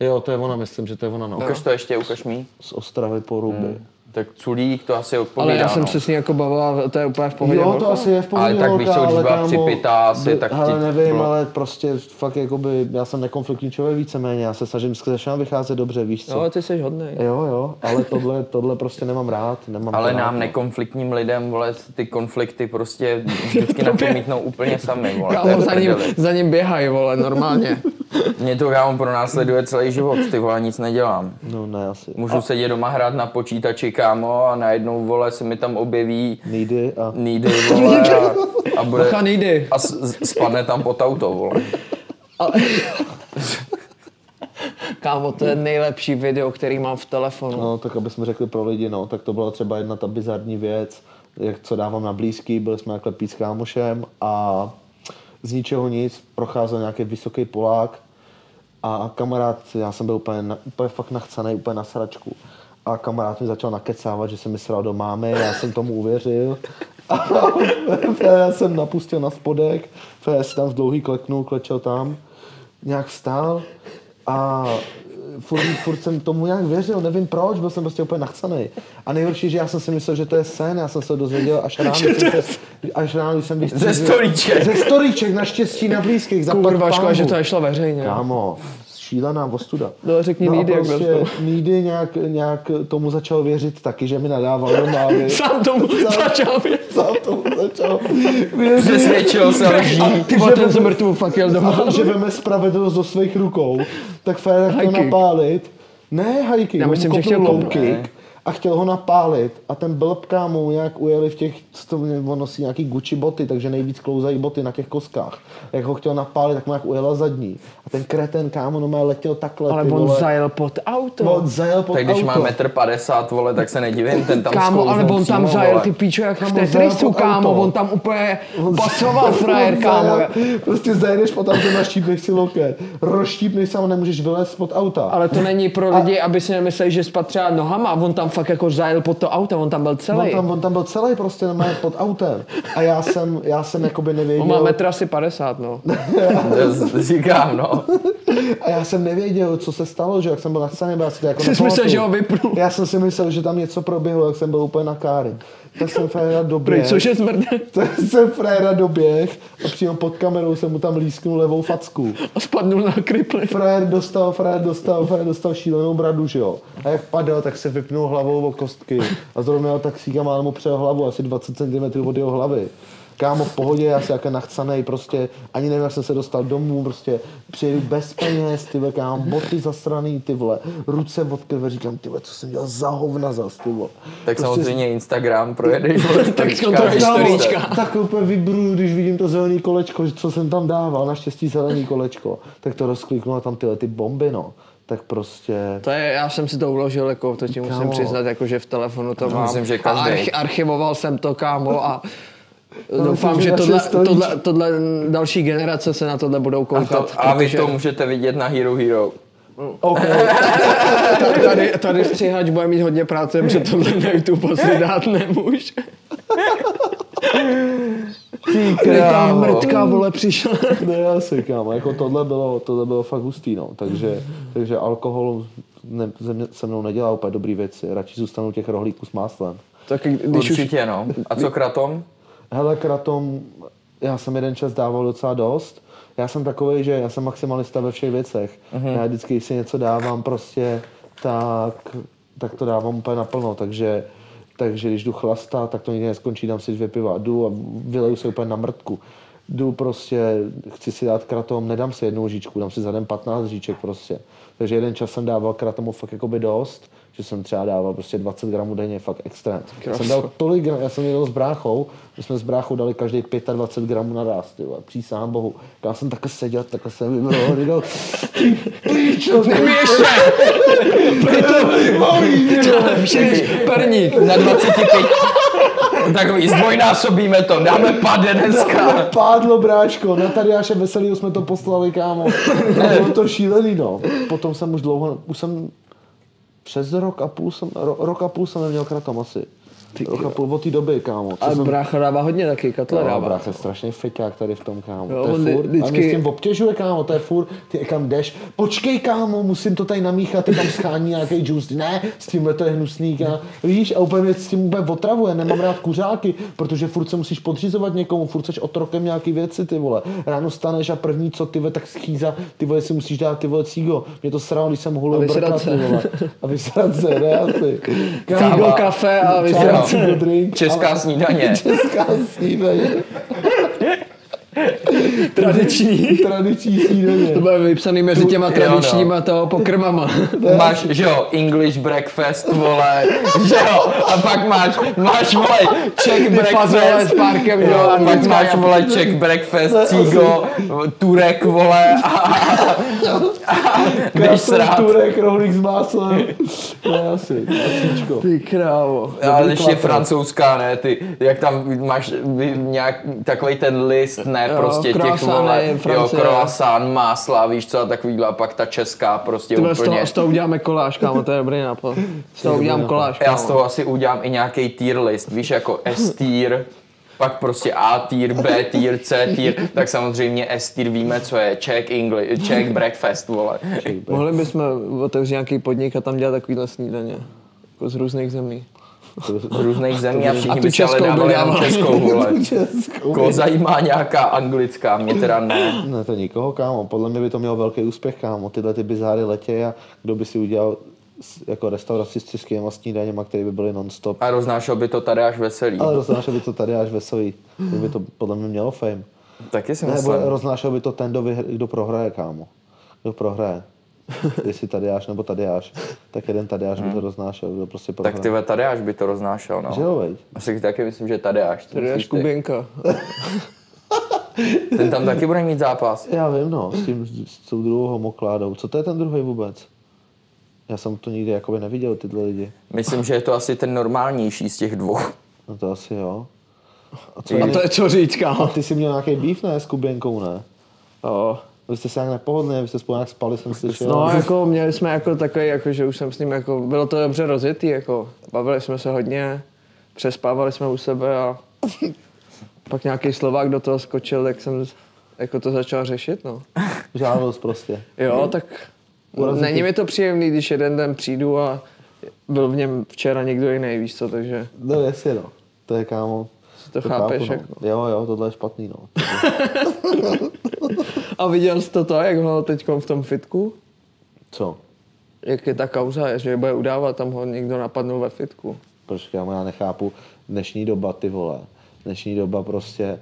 Jo, to je ona, myslím, že to je ona, no. Ukaž to ještě, ukaž mi. Z Ostravy po Ruby. Tak Culík to asi odpovídá, Ale já jsem no. se s ní jako bavila, to je úplně v pohodě. Jo, holka. to asi je v pohodě, Ale tak víš co, holka, když byla připitá asi, by- tak ti- Ale nevím, no. ale prostě fakt jakoby, já jsem nekonfliktní člověk víceméně, já se snažím všem vycházet dobře, víš co? Jo, ty jsi hodnej. Jo, jo, ale tohle, tohle prostě nemám rád, nemám Ale rád, nám no. nekonfliktním lidem, vole, ty konflikty prostě vždycky napomítnou úplně sami, vole, Kámo, za ním, za ním běhají, vole, normálně. Mě to kámo pronásleduje celý život, ty vole, nic nedělám. No ne, asi. Můžu sedět doma hrát na počítači, kámo, a najednou, vole, se mi tam objeví Nejdy a... nídy, vole, a, a bude... Bacha, nejdy. A spadne tam pod auto, vole. Kámo, to je nejlepší video, který mám v telefonu. No, tak aby jsme řekli pro lidi, no, tak to byla třeba jedna ta bizarní věc, jak co dávám na blízký, byli jsme takhle pít s kámošem a z ničeho nic procházel nějaký vysoký Polák a kamarád, já jsem byl úplně, úplně fakt nachcaný, úplně na sračku. A kamarád mi začal nakecávat, že se mi sral do mámy, já jsem tomu uvěřil. A já jsem napustil na spodek, já si tam v dlouhý kleknul, klečel tam, nějak vstál a furt, furt jsem tomu nějak věřil, nevím proč, byl jsem prostě úplně nachcaný. A nejhorší, že já jsem si myslel, že to je sen, já jsem se dozvěděl až ráno, jsem, se, až ráno, jsem vystřízl. Ze storíček. Ze storíček, naštěstí na blízkých, zaplať Kurva, škoda, pánbůh. že to nešlo veřejně. Kámo, šílená ostuda. No, řekni a Nídy, jak prostě byl Nídy nějak, nějak tomu začal věřit taky, že mi nadával do mávy. Sám tomu začal vědět. Sám tomu začal věřit. Přesvědčil se lží. Ty vole, ten mrtvou fakt jel doma. A že veme spravedlnost do svých rukou, tak Fér kick. napálit. Ne kick, Já myslím, že chtěl low kick a chtěl ho napálit. A ten blb kámo nějak ujeli v těch, co to, on nosí nějaký Gucci boty, takže nejvíc klouzají boty na těch koskách. Jak ho chtěl napálit, tak mu jak ujela zadní. A ten kreten kámo no letěl takhle. Ale on vole. zajel pod auto. On zajel pod Tak když auto. má metr 50, vole, tak se nedivím, ten tam Kámo, ale on tam přímo, zajel vole. ty píčo jak v Tetrisu, kámo, auto. on tam úplně basoval frajer, On kámo. Prostě zajedeš pod auto, naštípneš si loket. Rozštípneš se a nemůžeš vylézt pod auta. Ale to není pro lidi, aby si nemysleli, že spadl třeba nohama, on tam fakt jako zajel pod to auto, on tam byl On celý. tam, on tam byl celý prostě normálně pod autem. A já jsem, já jsem jakoby nevěděl. On má metr asi 50, no. To říkám, no. A já jsem nevěděl, co se stalo, že jak jsem byl na scéně, já si to jako Jsi myslel, že ho vypnul. Já jsem si myslel, že tam něco proběhlo, jak jsem byl úplně na káry. Tak jsem Frajera doběh. Což je zmrde. Tak jsem Frajera doběh a přímo pod kamerou jsem mu tam lísknul levou facku. A spadnul na kripli. Frajer dostal, frajer dostal, frajer dostal šílenou bradu, že jo. A jak padal, tak se vypnul hlavou o kostky. A zrovna měl taxíka má mu přejel hlavu, asi 20 cm od jeho hlavy. Kámo, v pohodě, já si jako nachcanej, prostě ani nevím, jak jsem se dostal domů, prostě přijeli bez peněz, ty vole, kámo, boty zasraný, ty vole, ruce od krve, říkám, ty vole, co jsem dělal za hovna zas, ty vole. Tak Prostě samozřejmě Instagram projedeš, vole, Tak jste. tak úplně vybruju, když vidím to zelený kolečko, co jsem tam dával, naštěstí zelený kolečko, tak to rozkliknu a tam tyhle ty bomby, no. Tak prostě... To je, já jsem si to uložil, jako, to ti musím Kámo. přiznat, jako, že v telefonu to mám. myslím, že A každý. archi- archivoval jsem to, kámo, a Doufám, myslím, že tohle, tohle, tohle, další generace se na tohle budou A, koukat. to, a vy protože to můžete vidět na Hero Hero. Okay. tady, tady střihač bude mít hodně práce, protože tohle na YouTube asi dát nemůže. Ty mrtka, vole, přišla. Ne, asi, kámo, jako tohle bylo, tohle bylo fakt hustý, no. Takže, takže alkohol ne, se mnou nedělá úplně dobrý věci. Radši zůstanu těch rohlíků s máslem. Tak když už Určitě, no. A co kratom? Hele, kratom, já jsem jeden čas dával docela dost. Já jsem takový, že já jsem maximalista ve všech věcech. Mm-hmm. Já vždycky, když si něco dávám prostě, tak, tak to dávám úplně naplno. Takže, takže když jdu chlastat, tak to nikdy neskončí, dám si dvě piva a jdu a vyleju se úplně na mrtku. Jdu prostě, chci si dát kratom, nedám si jednu lžičku, dám si za den 15 lžiček prostě. Takže jeden čas jsem dával kratomu fakt jakoby dost, že jsem třeba dával prostě 20 gramů denně, fakt extrém. Já jsem dal tolik gram, já jsem jel s bráchou, my jsme s bráchou dali každý 25 gramů na ráz, ty vole, přísahám bohu. Já jsem takhle seděl, takhle jsem vybral, říkal, ty píčo, ještě! Perník. Za 25. Takový, zdvojnásobíme to, dáme pade dneska. Pádlo, bráško, na Tadeáše Veselýho jsme to poslali, kámo. A bylo to šílený, no. Potom jsem už dlouho, už jsem přes rok a půl jsem, ro, rok a půl jsem neměl kratom a půl od té doby, kámo. Co A jsem, brácha dává hodně taky, katle No, dává. brácha, strašný feťák tady v tom, kámo. Jo, to je furt, vždycky- a mě s tím obtěžuje, kámo, to je furt, ty kam jdeš, počkej, kámo, musím to tady namíchat, ty tam schání nějaký juice, ne, s tímhle to je hnusný, kámo. víš, a úplně s tím úplně otravuje, nemám rád kuřáky, protože furt se musíš podřizovat někomu, furt seš otrokem nějaký věci, ty vole. Ráno staneš a první co, ty vole, tak schýza, ty vole, si musíš dát ty vole cígo. Mě to sralo, když jsem hulil brkat, se. ty vole. A vysrat se, ne, asi. Cígo, kafe a vysrat Česká snídaně. Česká snídaně. tradiční. Tradiční snídaně. To bude vypsaný mezi těma no. tradičníma toho pokrmama. Máš, že jo, English breakfast, vole, že jo, a pak máš, máš, vole, Czech breakfast, s párkem, jo, jo, pak máš, vole, Czech breakfast, cigo, Turek, vole, a, a, a jdeš srát. turek, rohlík s máslem. Ne, asi. Ty krávo. Ale ještě francouzská, ne, ty, jak tam máš nějak takový ten list, ne, Jo, prostě těch, vole, jo, croissant, másla, víš co, a takovýhle, a pak ta česká, prostě Ty vole, z úplně. toho, z toho uděláme koláž, kámo, to je dobrý nápad. Z toho udělám koláž, Já z kámo. toho asi udělám i nějaký tier list, víš, jako S tier, pak prostě A tier, B tier, C tier, tak samozřejmě S tier víme, co je Czech English, Czech breakfast, vole. Mohli bychom otevřít nějaký podnik a tam dělat takovýhle snídaně. Jako z různých zemí. Z různých zemí a všichni tu by si ale českou dávali jenom českou, vole. Českou. Koho zajímá nějaká anglická, mě teda ne. Ne, to nikoho, kámo. Podle mě by to mělo velký úspěch, kámo. Tyhle ty bizáry letě a kdo by si udělal jako restauraci s českými snídaněma, které by byly non-stop. A roznášel by to tady až veselý. Ale roznášel by to tady až veselý. To by to podle mě mělo fame. Taky si Nebo myslím. roznášel by to ten, kdo, vyhr, kdo prohraje, kámo. Kdo prohraje. Jestli Tadeáš nebo Tadeáš, tak jeden Tadeáš by to roznášel, kdo prostě prohraje. Tak ty tady až by to roznášel, Že no. jo, veď? Asi taky myslím, že tady až. Tady až Kuběnka. Ten tam taky bude mít zápas. Já vím, no, s tím, s tou druhou homokládou. Co to je ten druhý vůbec? Já jsem to nikdy jakoby neviděl, tyhle lidi. Myslím, že je to asi ten normálnější z těch dvou. No to asi jo. A co A to je co říct, kámo. Ty jsi měl nějaký beef, ne, s Kuběnkou, ne? Jo. Vy jste se nějak nepohodli, vy jste spolu nějak spali, jsem slyšel. No, jako měli jsme jako takový, jako, že už jsem s ním, jako, bylo to dobře rozjetý, jako, bavili jsme se hodně, přespávali jsme u sebe a pak nějaký Slovák do toho skočil, tak jsem jako to začal řešit, no. Žádost prostě. Jo, tak Urazit není mi to příjemný, když jeden den přijdu a byl v něm včera někdo jiný, víš co, takže No jasně, no. To je kámo. to chápeš, chápu, jako. no. Jo, jo, tohle je špatný, no. A viděl jsi to to, jak ho teď v tom fitku? Co? Jak je ta kauza, že bude udávat, tam ho někdo napadnul ve fitku. Proč já nechápu dnešní doba, ty vole. Dnešní doba prostě,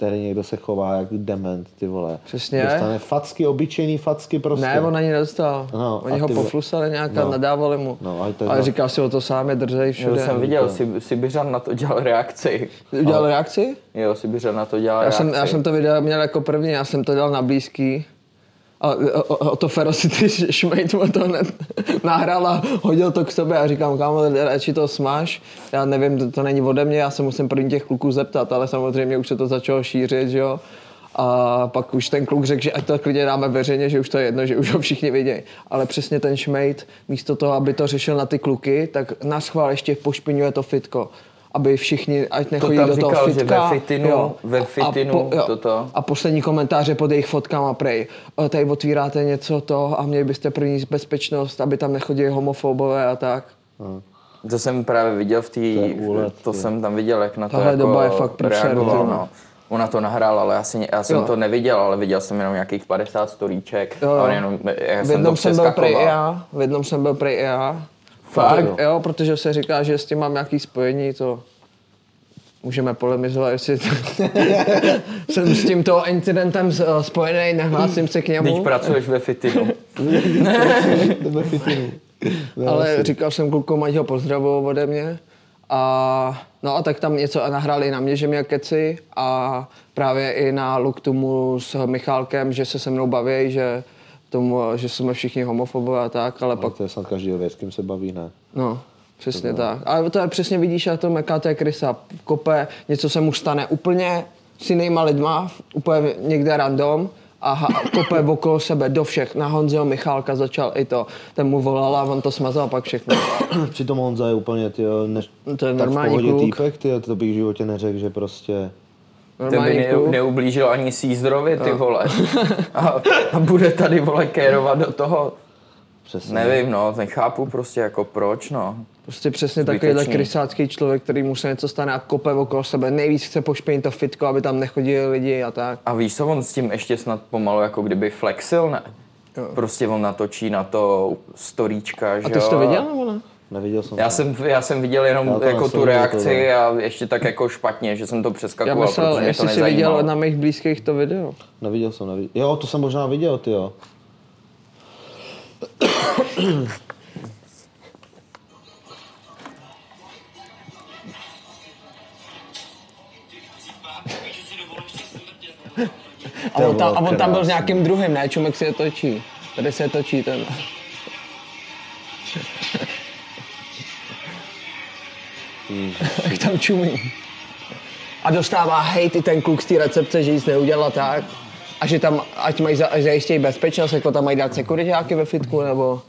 tady někdo se chová jak dement, ty vole. Přesně. Dostane facky, obyčejný facky prostě. Ne, on ani nedostal. No, Oni ho ty- poflusali nějak a no. nadávali mu. No, ale to je ale říkal si o to sám, je držej všude. jsem viděl, si, Sibiřan na to dělal reakci. Udělal reakci? Jo, Sibiřan na to dělal Já reakci. jsem, já jsem to video měl jako první, já jsem to dal na blízký A o, o, o to Ferocity šmejt mu to nahrál a hodil to k sobě a říkám, kámo, radši to smáš. Já nevím, to, to není ode mě, já se musím první těch kluků zeptat, ale samozřejmě už se to začalo šířit, že jo. A pak už ten kluk řekl, že ať to klidně dáme veřejně, že už to je jedno, že už ho všichni vidějí. Ale přesně ten šmejt, místo toho, aby to řešil na ty kluky, tak na schvál ještě pošpiňuje to fitko. Aby všichni, ať nechodí tam do toho říkal, že fitka. ve fitinu- jo. ve A fitinu toto. a poslední komentáře pod jejich fotkama prej. "O, Tady otvíráte něco to a měli byste pro ní bezpečnost, aby tam nechodili homofobové a tak. To jsem právě viděl v té, to ty. jsem tam viděl, jak na to Tahle jako doba je fakt reagoval, no. Ona to nahrála, ale já, si, já jsem Jo. to neviděl, ale viděl jsem jenom nějakých 50 storíček. Jo, jo. A on jenom, já V jsem to jednom jsem byl prej já, v jednom jsem byl prej já. Fakt, jo. protože se říká, že s tím mám nějaký spojení, to můžeme polemizovat, jestli to... jsem s tímto incidentem s- spojený, nehlásím se k Teď němu, pracuješ ve fitinu. Ve fitinu. Ale asi. říkal jsem klukům, ať ho pozdravují ode mě. A, no a tak tam něco nahráli na mě, že mě keci a právě i na look tomu s Michálkem, že se se mnou baví, že tomu, že jsme všichni homofobové a tak, ale pak Pak to je snad každý věc, s kým se baví, ne? No, přesně tak. Ale to je přesně vidíš, jak to meká, to je krysa. Kope, něco se mu stane úplně s jinýma lidma, úplně někde random a kope okolo sebe do všech. Na Honziho Michálka začal i to. Ten mu volal a on to smazal pak všechno. Přitom Honza je úplně, ty ne, To je tak v normální pohodě kluk. týpek, ty, to bych v životě neřekl, že prostě... To by Normální ne, neublížil ani Sízdrovi, ty vole. A, a bude tady, vole, kérovat do toho. Přesně. Nevím, no, nechápu prostě jako proč, no. Prostě přesně takovýhle Zbytečný. krysácký člověk, který mu se něco stane a kope okolo sebe. Nejvíc chce pošpinit to fitko, aby tam nechodili lidi a tak. A víš co, on s tím ještě snad pomalu jako kdyby flexil, ne? Jo. Prostě on natočí na to storíčka, že A ty jsi to viděl nebo ne? Neviděl jsem Já to. jsem, já jsem viděl jenom Já jako tu reakci to a ještě tak jako špatně, že jsem to Já přeskakoval, myslel, protože mě to jestli jsi viděl na mých blízkých to video. Neviděl jsem, neviděl. Jo, to jsem možná viděl, ty jo. A on, tam, a on tam byl s nějakým druhým, ne? Čumek si je točí. Tady se je točí ten. Jak tam čumí. A dostává hejt i ten kluk z té recepce, že nic neudělala tak. A že tam, ať mají zajistějí bezpečnost, jako tam mají dát sekuritáky ve fitku, nebo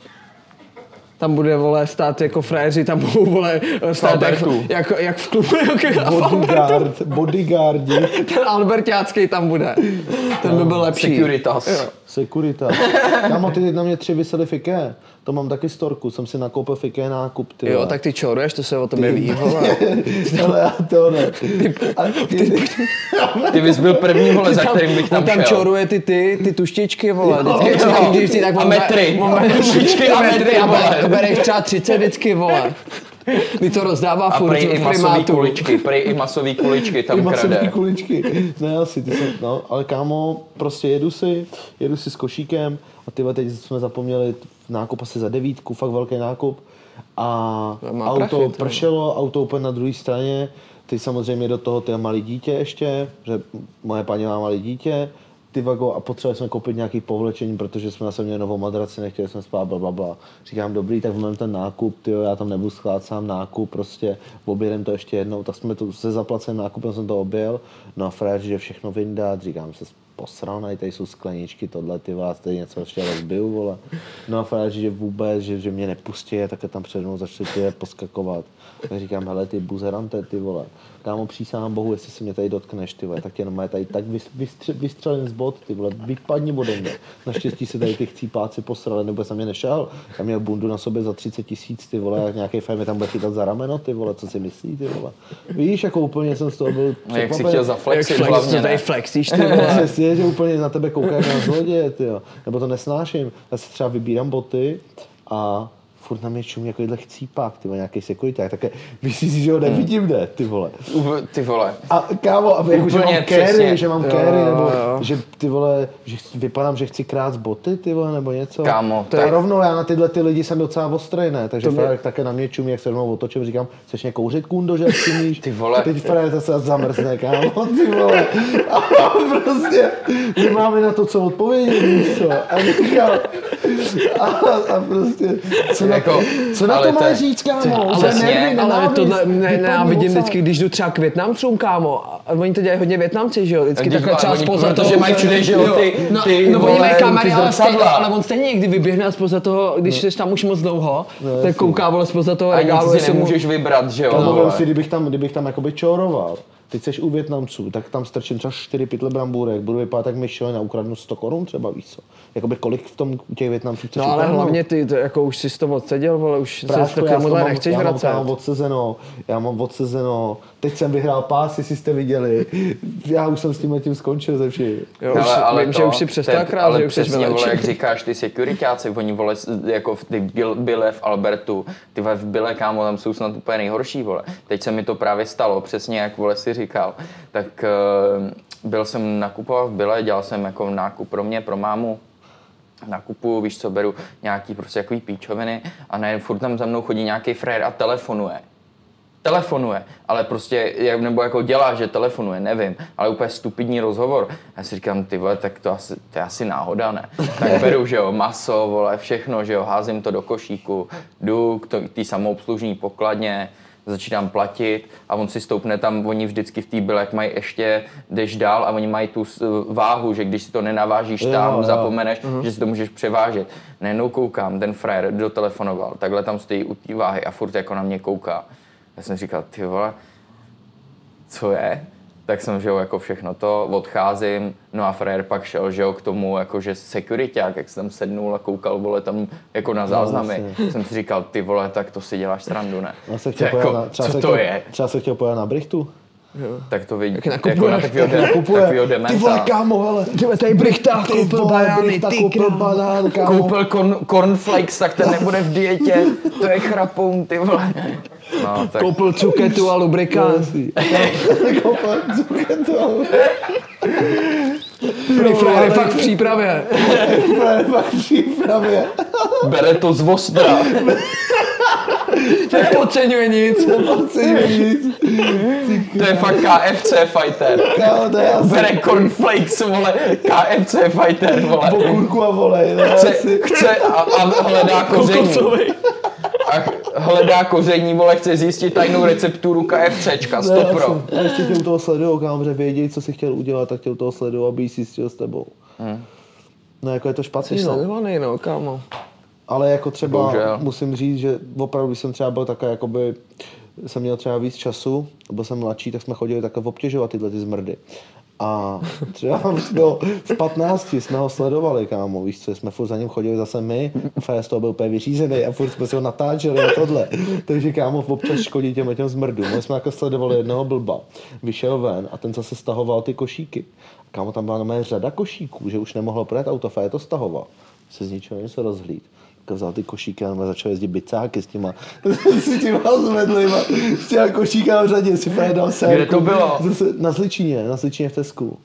tam bude, vole, stát jako frajeři, tam budou, vole, stát jak, jak, jak v klubu, jak Bodyguard, bodyguardi, ten Albertácký tam bude. Ten by byl lepší. Securitas. Jo. Securita. Kámo, ty teď na mě tři vysely fiké. To mám taky storku, jsem si nakoupil fiké nákup, ty Jo, tak ty čoruješ, to se o tobě ví. Ale já to ne. A ty, Ty bys byl první, vole, za kterým bych tam on tam šel. čoruje ty, ty, ty tuštičky, vole. Jo, Vždycky, jo. si tak A metry. Tuštičky a metry a bereš třeba 30 vždycky, vole. Ty to rozdává A furt prej i masový kuličky, prej i masový kuličky tam masový krade. kuličky. Ne, asi, ty jsem, no, ale kámo, prostě jedu si, jedu si s košíkem a ty teď jsme zapomněli nákup asi za devítku, fakt velký nákup. A auto prachy, ty pršelo, auto úplně na druhé straně, teď samozřejmě do toho ty malý dítě ještě, že moje paní má malý dítě, ty vago a potřebovali jsme koupit nějaký povlečení, protože jsme zase měli novou madraci, nechtěli jsme spát, bla, bla, bla. Říkám, dobrý, tak vezmeme ten nákup, tyjo, já tam nebudu skládat sám nákup, prostě objedeme to ještě jednou, tak jsme to se zaplaceným nákupem jsem to objel, no a frajer, že všechno vyndat, říkám se, posral, tady jsou skleničky, tohle, ty vás tady něco ještě rozbiju, vole. No a frajer, že vůbec, že, že mě nepustí, tak tam přede mnou začali ty poskakovat. Tak říkám, hele, ty buzerante, ty vole. Kámo, přísahám bohu, jestli se mě tady dotkneš, ty vole, tak jenom je tady tak vys- vystře- vystřelím z bod, ty vole, vypadni ode mě. Naštěstí se tady ty chcípáci posrali, nebo jsem mě nešel. Já měl bundu na sobě za 30 tisíc, ty vole, a nějaký fajn mě tam bude chytat za rameno, ty vole, co si myslí, ty vole. Víš, jako úplně jsem z toho byl No, Jak si chtěl Jak zaflexit flex, hlavně, tady flexíš, ty vole. Přesně, že úplně na tebe kouká jak na zloděje, ty jo. Nebo to nesnáším. Já si třeba vybírám boty a furt na mě čumí jako chcípák, ty vole, nějaký sekuriták, také myslíš si, že ho nevidím, ne, ty vole. Uf, Ty vole. A kámo, a jako, že mám carry, přesně. že mám carry, jo, nebo jo. že ty vole, že vypadám, že chci krát z boty, ty vole, nebo něco. Kámo, to je tak- rovnou, já na tyhle ty lidi jsem docela ostrý, ne? Takže To mě- také na mě čumí, jak se rovnou otočím, říkám, chceš mě kouřit, kundo, že čumíš? Ty vole. Teď Fred zase zamrzne, kámo, ty vole. A prostě, my máme na to co odpovědět, víš co? A a, a prostě, co na, Jako, to, co na ale to má je- říct, kámo? přesně, nervy, Ale tohle ne, vypadni nenávidím osa. vždycky, když jdu třeba k Větnamcům, kámo. A oni to dělají hodně Větnamci, že jo? Vždycky takhle třeba oni- spoza protože toho. mají všude, že jo, ty- no, ty, no, oni mají kamery, ale, stejně, ale on stejně někdy vyběhne spoza toho, když jsi tam už moc dlouho, tak kouká vole spoza toho A regálu, nic si nemůžeš vybrat, že jo? Vem si, kdybych tam, kdybych tam jakoby čoroval, teď seš u Větnamců, tak tam strčím třeba 4 pytle brambůrek, budu vypadat jak Michelin a ukradnu 100 korun třeba, víš co? Jakoby kolik v tom těch Větnamců chceš No ale ukradnout? hlavně ty, to, jako už jsi toho odseděl, vole, už se Prášku, to já, k to tomuhle mám, nechceš já mám vracet. kámo odsezeno, já mám odsezeno, teď jsem vyhrál pás, jestli jste viděli, já už jsem s tím tím skončil ze vším. Jo, už, vím, že už si přestal to krát, ale že už přesně, vole, jak říkáš, ty sekuritáci, oni vole, jako v ty byle v Albertu, ty vole v byle, kámo, tam jsou snad úplně nejhorší, vole. Teď se mi to právě stalo, přesně jak vole si říkal. Tak uh, byl jsem nakupovat v byle, dělal jsem jako nákup pro mě, pro mámu, nakupuju, víš co, beru nějaký prostě takový píčoviny a ne, furt tam za mnou chodí nějaký frér a telefonuje. Telefonuje, ale prostě, jak- nebo jako dělá, že telefonuje, nevím, ale úplně stupidní rozhovor. Já si říkám, ty vole, tak to, asi, to je asi náhoda, ne? Tak beru, že jo, maso, vole, všechno, že jo, házím to do košíku, jdu k té samoobslužní pokladně, začínám platit a on si stoupne tam, oni vždycky v té bylek mají ještě, jdeš dál a oni mají tu váhu, že když si to nenavážíš Jo, tam, jo. zapomeneš, že si to můžeš převážet. Najednou koukám, ten frajer dotelefonoval, takhle tam stojí u té váhy a furt jako na mě kouká. Já jsem říkal, ty vole, co je? Tak jsem, že jo, jako všechno to, odcházím, no a frajer pak šel, že jo, k tomu, jako že securiták, jak jsem tam sednul a koukal, vole, tam jako na záznamy. jsem si říkal, ty vole, tak to si děláš srandu, ne? Já se To chtěl jako, na, třeba co se to chtěl, je? Třeba se chtěl pojat na Brichtu. Tak to vidí, Jak jako nakupuješ, na takovýho, Tak nakupuje. takovýho Ty vole, dementa. kámo, hele. Tady Brichta Ty koupil vole, banány, Brichta ty koupil král. banán, kámo. Koupil corn, cornflakes, tak ten nebude v dietě, to je chrapoun, ty vole. No, tak Koupil cuketu a lubrikant. Koupil cuketu. Ty frajer je fakt v přípravě. Úplně fakt v přípravě. bere to z vostra. Nepodceňuje nic. Nepodceňuji nic. To je fakt KFC fighter. Kámo, to je asi Bere cornflakes, vole, KFC fighter, vole. kurku a volej. No, Chce, chce a, a hledá koření. A hledá koření, vole, chce zjistit tajnou recepturu KFCčka, stopro. já ještě tě u toho sleduju, kámo, že vědějí, co si chtěl udělat, tak tě u toho sleduju, aby si zjistil s tebou. No jako je to Jsi špatný, no. sledovaný, no, kámo. Ale jako třeba Bohužel. musím říct, že opravdu, jsem třeba byl takový, jakoby, jsem měl třeba víc času, byl jsem mladší, tak jsme chodili takhle obtěžovat tyhle ty zmrdy. A třeba bylo z 15 jsme ho sledovali, kámo, víš co, jsme furt za ním chodili zase my, a z toho byl úplně vyřízený a furt jsme si ho natáčeli a tohle. Takže kámo občas škodí těm těm zmrdům. My jsme jako sledovali jednoho blba, vyšel ven a ten zase stahoval ty košíky. Kámo, tam byla na řada košíků, že už nemohlo projet auto, Fede to stahoval. Se z ničeho něco rozhlíd. Tak vzal ty košíky a začal jezdit bicáky s těma, s těma zvedlýma, s těma košíkama v řadě, si Fede dal sem. Kde to bylo? Zase na Zličině, na Zličině v Tesku.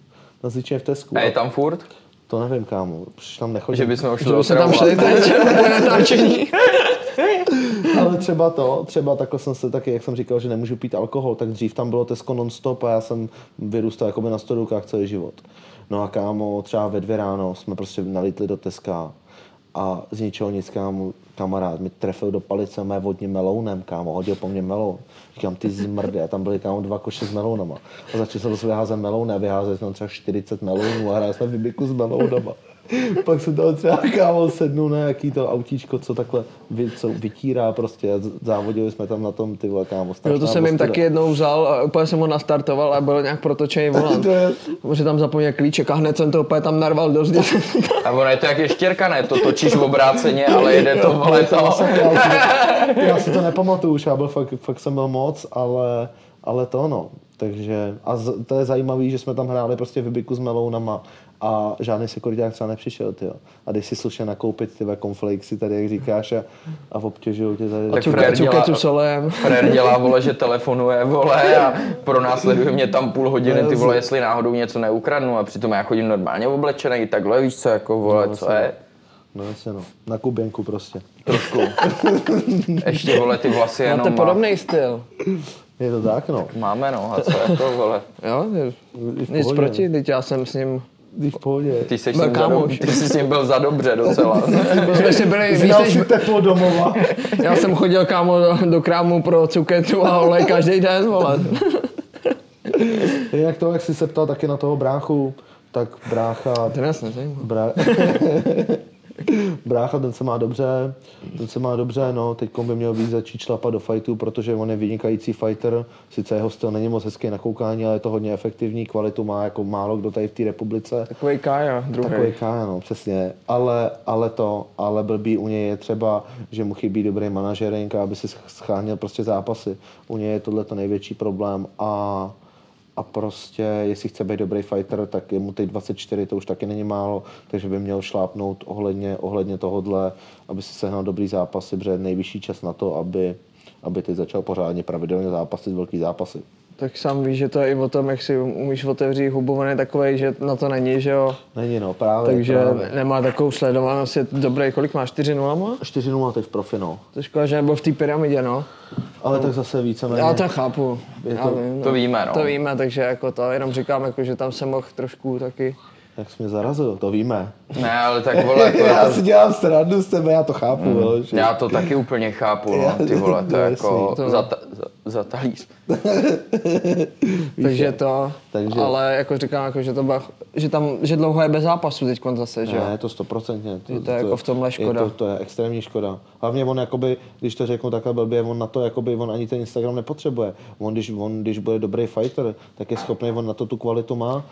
Na Zličině v Tesku. A je tam furt? To nevím, kámo, už tam nechodím. Že bychom ho šli Že se tam šli natáčení. Ale třeba to, třeba takhle jsem se taky, jak jsem říkal, že nemůžu pít alkohol, tak dřív tam bylo Tesco non-stop a já jsem vyrůstal jakoby na stodukách celý život. No a kámo, třeba ve dvě ráno jsme prostě nalítli do Teska a z ničeho nic, kámo, kamarád mi trefil do palice mé vodní melounem, kámo, hodil po mně meloun. Říkám, ty zmrde, a tam byly kámo dva koše s melounama. A začal jsem zase vyházet melouny a vyházeli jsme třeba 40 melounů a hráli jsme vybiku s melounama. Pak jsem tam třeba kámo sednul na jaký to autíčko, co takhle vy, co vytírá prostě závodili jsme tam na tom ty vole kámo. Jo, strašná to jsem jim taky jednou vzal a úplně jsem ho nastartoval a byl nějak protočený volant. To je- Protože tam zapomněl klíček a hned jsem to úplně tam narval do zdi. A ono je to jak ještěrka, ne? To točíš v obráceně, ale jede to, vole, to. Já si, já si to nepamatuju už, já byl fakt, fakt jsem byl moc, ale, ale to no. Takže, a z, to je zajímavé, že jsme tam hráli prostě v Biku s melounama a žádný sekuriták třeba nepřišel, tyjo. A když si slušně nakoupit ty konflikty tady, jak říkáš, a, a obtěžují tě tady. Čuka, Frér dělá- čuketu solem. Frér dělá, vole, že telefonuje, vole, a pronásleduje mě tam půl hodiny, ty vole, jestli náhodou něco neukradnu a přitom já chodím normálně oblečený, takhle víš co, jako vole, co je? No jasně no, na kuběnku prostě. Trošku. Ještě, vole, ty vlasy jenom Máte má- podobný styl. Je to tak no. Máme, no, a co jako, vole. Jo, je- nic proti, teď já jsem s ním... Když v pohodě. Ty jsi, s Byl kámoš. ty jsi s ním byl za dobře docela. My jsme si byli, víš, Znal než- si teplo domova. já jsem chodil kámo do, do krámu pro cuketu a olej každý den, vole. Jinak to, jak jsi se ptal taky na toho bráchu, tak brácha, To nás nezajímá. Brá... Brácha, ten se má dobře, ten se má dobře, no, teď by měl víc začít šlapat do fightu, protože on je vynikající fighter, sice jeho styl není moc hezký na koukání, ale je to hodně efektivní, kvalitu má jako málo kdo tady v té republice. Takový Kája, druhý. Takový Kája, no, přesně. Ale, ale to, ale blbý u něj je třeba, že mu chybí dobrý manažering, aby si scháněl prostě zápasy. U něj je tohle to největší problém a a prostě, jestli chce být dobrý fighter, tak je mu teď 24, to už taky není málo, takže by měl šlápnout ohledně, ohledně tohodle, aby si sehnal dobrý zápasy, protože nejvyšší čas na to, aby, aby teď začal pořádně pravidelně zápasit velký zápasy. Tak sám víš, že to je i o tom, jak si umíš otevřít hubu, on je takový, že na to není, že jo. Není no, právě. Takže právě. nemá takovou sledovanost, je dobrý, kolik má, 4-0 má? 4-0 teď v profi, no. To je škoda, že nebyl v té pyramidě, no. Ale tak zase víceméně. Já to chápu. Je to- vím, no. to víme, no. To víme, takže jako to, jenom říkám, jako, že tam se mohl trošku taky. Jak jsi mě zarazil, to víme. Ne, ale tak vole, jako Já já, si dělám srandu z tebe, já to chápu. Mm. Že... já to taky úplně chápu, no, ty vole, to No, je jako za, ta, za, za talíř. Takže to, Takže- ale jako říkám, jako, že, to byla, že, tam, že dlouho je bez zápasu teď zase, že. Ne, je to stoprocentně. Je to jako v tomhle škoda. Je to, to je extrémní škoda. Hlavně on, jakoby, když to řeknu takhle blbě, on na to jakoby, on ani ten Instagram nepotřebuje. On když, on, když bude dobrý fighter, tak je schopný, on na to tu kvalitu má,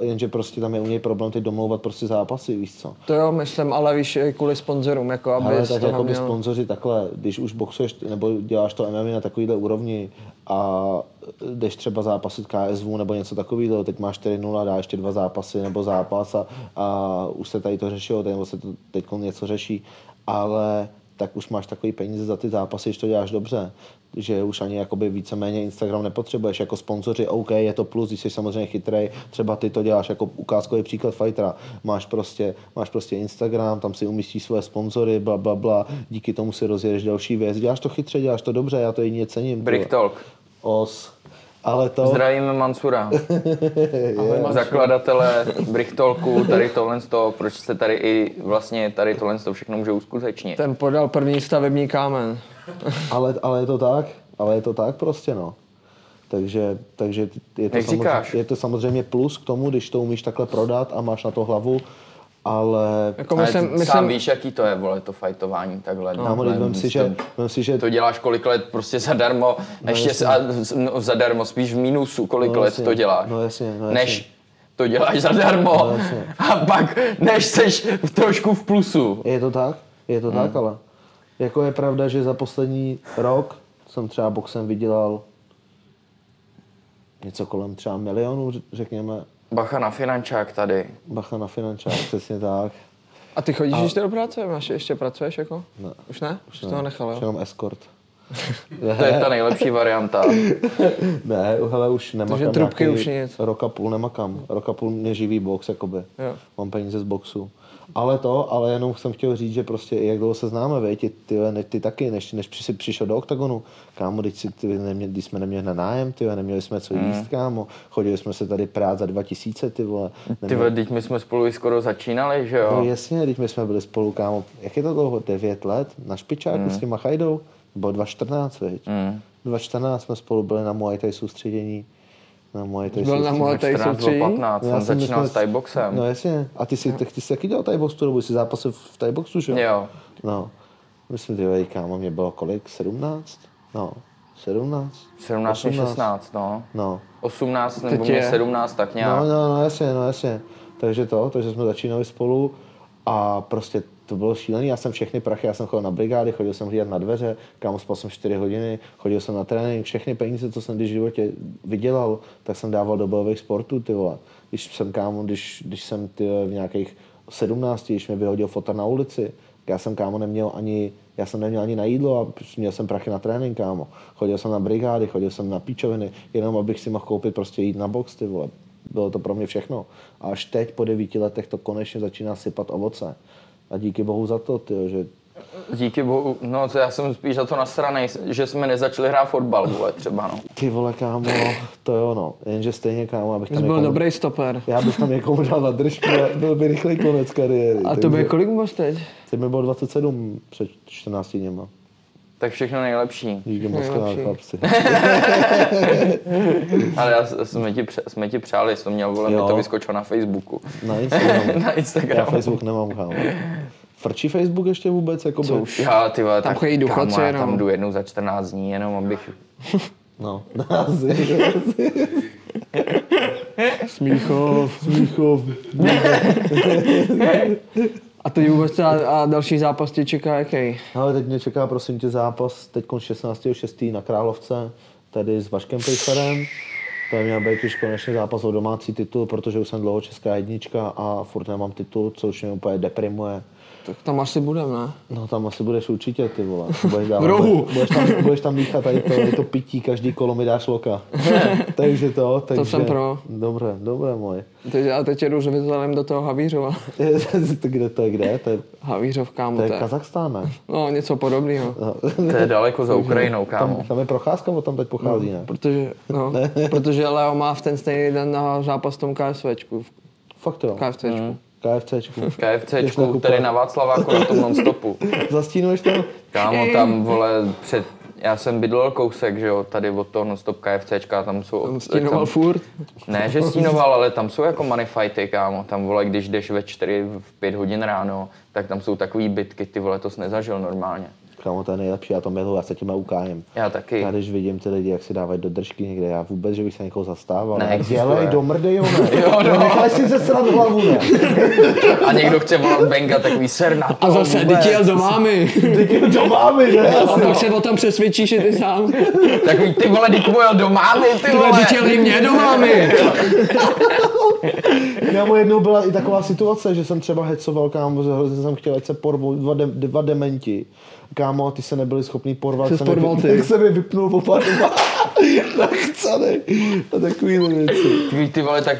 jenže prostě tam je u něj problém teď domlouvat prostě zápasy, víš co. To jo, myslím, ale víš, kvůli sponzorům, jako aby z tak jako by měl- sponzoři takhle, když už boxuješ nebo děláš to MMA na takovýhle úrovni a jdeš třeba zápasit KSV nebo něco takového, teď máš 4-0, dáš ještě dva zápasy nebo zápas a, a už se tady to řešilo, nebo se to teď něco řeší, ale tak už máš takový peníze za ty zápasy, když to děláš dobře že už ani jakoby víceméně Instagram nepotřebuješ jako sponzoři, OK, je to plus, když jsi samozřejmě chytrý, třeba ty to děláš jako ukázkový příklad fightera, máš prostě, máš prostě Instagram, tam si umístíš svoje sponzory, bla, bla, bla, díky tomu si rozjedeš další věc, děláš to chytře, děláš to dobře, já to jedině cením. Brick. Talk. Os. Ale to... Zdravíme Mansura. Zakladatele Brick Talku, tady tohle z toho, proč se tady i vlastně tady tohle z toho všechno může uskutečnit. Ten podal první stavební kámen. Ale, ale je to tak, ale je to tak prostě, no. Takže, takže je, to samozřejmě, je to samozřejmě plus k tomu, když to umíš takhle prodat a máš na to hlavu, ale Jako Ale myslím, ty myslím, sám víš, jaký to je, vole, to fajtování takhle. no, no, vem si, že, vem si, že To děláš kolik let prostě zadarmo, ještě jasně. a, no, zadarmo, spíš v mínusu, kolik No let jasně, to děláš. no jasně, no jasně. Než to děláš zadarmo No jasně. a pak než seš v trošku v plusu. je to tak, je to Hmm. tak, ale jako je pravda, že za poslední rok jsem třeba boxem vydělal něco kolem třeba milionu, řekněme, Bacha na finančák tady. bacha na finančák, přesně tak. a ty chodíš ještě do práce? Máš, ještě pracuješ jako? Ne. Už ne? Už jsi toho nechal, jo? jenom escort. To je ta nejlepší varianta. Ne, hele, už nemakám Takže trubky už nic. Rok a půl nemakám. Rok a půl mě živí box, jakoby. Jo. Mám peníze z boxu. Ale to, ale jenom jsem chtěl říct, že prostě jak dlouho se známe, vej, ty, ty, ty taky, než, než jsi přišel do oktagonu, kámo, když, si, ty, nemě, když jsme neměli na nájem, ty, neměli jsme co jíst, kámo, chodili jsme se tady prát za 2000, ty vole. Ty Neměli- vole, teď my jsme spolu i skoro začínali, že No jo? jasně, když my jsme byli spolu, kámo, jak je to dlouho, 9 let, na špičáku Hmm. s těma chajdou, bylo 2014, veď. Mm. 2014 jsme spolu byli na Muay Thai soustředění. Na Muay Thai Byl na. Muay Thai 14 soustředění? 15, Já jsem začínal s Thaiboxem. No jasně. A ty jsi, tak ty jsi taky dělal Thai box tu dobu, jsi zápasil v Thai boxu, že? Jo. No. Myslím, že vej, kámo, mě bylo kolik? 17? No. 17? 17 nebo 18. 16, no. No. 18 nebo Teď mě je- 17, tak nějak. No, no, no, jasně, no, jasně. Takže to, takže jsme začínali spolu a prostě to bylo šílený, já jsem všechny prachy, já jsem chodil na brigády, chodil jsem hlídat na dveře, kámo spal jsem 4 hodiny, chodil jsem na trénink, všechny peníze, co jsem v životě vydělal, tak jsem dával do bojových sportů, ty vole. Když jsem kámo, když, když jsem ty v nějakých 17, když mě vyhodil fotar na ulici, já jsem kámo neměl ani, já jsem neměl ani na jídlo a měl jsem prachy na trénink, kámo. Chodil jsem na brigády, chodil jsem na píčoviny, jenom abych si mohl koupit prostě jít na box, ty vole. Bylo to pro mě všechno. A až teď po devíti letech to konečně začíná sypat ovoce. A díky bohu za to, tyjo, že Díky bohu, no to já jsem spíš za to nasranej, že jsme nezačali hrát fotbal, vole, třeba no. ty vole kámo, to jo no. Jenže stejně kámo, abych Jsi tam byl někomu, dobrý stoper. já bych tam někomu dal na držku byl by rychlej konec kariéry. A to by kolik moc teď? Teď mi bylo 27 před 14 dněma. Tak všechno nejlepší. Díky moc krát, chlapci. Ale já, jsme, ti, pře- jsme ti přáli, jsi to měl, vole, mi to vyskočilo na Facebooku. Na Instagramu. na Já Instagramu. Facebook nemám, kámo. Frčí Facebook ještě vůbec? Jako Co už? Já, ty vole, Tam tak chodí důchodci kámo, já jenom. tam jdu jednou za 14 dní, jenom abych... No, asi. Smíchov. Smíchov. A teď vůbec a, a další zápas tě čeká jaký? Ale teď mě čeká, prosím tě, zápas teď 16.6. na Královce, tady s Vaškem Pejsarem. To by měl být už konečně zápas o domácí titul, protože už jsem dlouho česká jednička a furt nemám titul, což mě úplně deprimuje. Tak tam asi budem, ne? No tam asi budeš určitě, ty vole. Budeš, dávat, V rohu. budeš, tam, budeš tam dýchat tady to, tady to pití, každý kolo mi dáš loka. takže to, takže... jsem pro. Dobré, dobré moje. Teď, a teď jedu s Vizalem do toho Havířova. to kde to je, kde? To je, Havířov, kámo, to je to je. Kazachstán, ne? No, něco podobného. To je daleko za Ukrajinou, kámo. Tam, tam je procházka, o tam teď pochází, ne? Protože, no, protože Leo má v ten stejný den na zápas v tom KSVčku. Fakt jo. KFCčku. KFCčku. KFCčku, tady na Václaváku na tom nonstopu. Zastínuješ to? Kámo, tam, vole, před... Já jsem bydlel kousek, že jo, tady od toho nonstop KFCčka, tam jsou... Tam stínoval furt. Ne, že stínoval, ale tam jsou jako money fighty, kámo. Tam, vole, když jdeš ve 4, v 5 hodin ráno, tak tam jsou takový bitky, ty vole, to jsi nezažil normálně. Kámo, to je nejlepší, já to miluji, já se tím ukájem. Já taky. Já když vidím ty lidi, jak si dávají do držky někde, já vůbec, že bych se někoho zastával. Ne. Dělej do mrdy, jo, ne? Jo, no. Nechaj si se srat hlavu, ne? A někdo chce volat Benga, takový ser na to A zase, vůbec. teď jel do mámy. Teď je to máme, ne? A pak se o tom přesvědčíš i ty sám. Takový, ty vole, teď mu jel do mámy, ty vole, teď jel i mě do mámy. Kámo, jednou byla i taková situace, že jsem třeba hecoval, kámo, že hrozně jsem chtěl, ať se porvou dva, de, dva dementi. Kámo, ty se nebyli schopní porvat. Se tak jsem je porval ty. Tak jsem je vypnul tak chcany. A takovýhle věci. Ty, ty vole, tak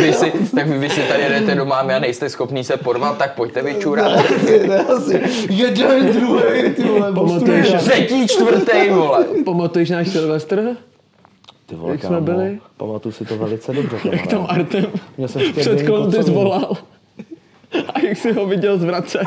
vy, si, tak vy si tady jdete do mámy a nejste schopný se porvat, tak pojďte vyčurat. Asi, ne, asi. Jeden, druhý, ty vole, Pamatuješ? Třetí, čtvrtý, vole. Pamatuješ náš Silvestr? Ty vole, Jak jsme kámo, byli? Pamatuju si to velice dobře, Jak tam. Artem Měl jsem ještě před kolem ty zvolal. A jak si ho viděl zvracet,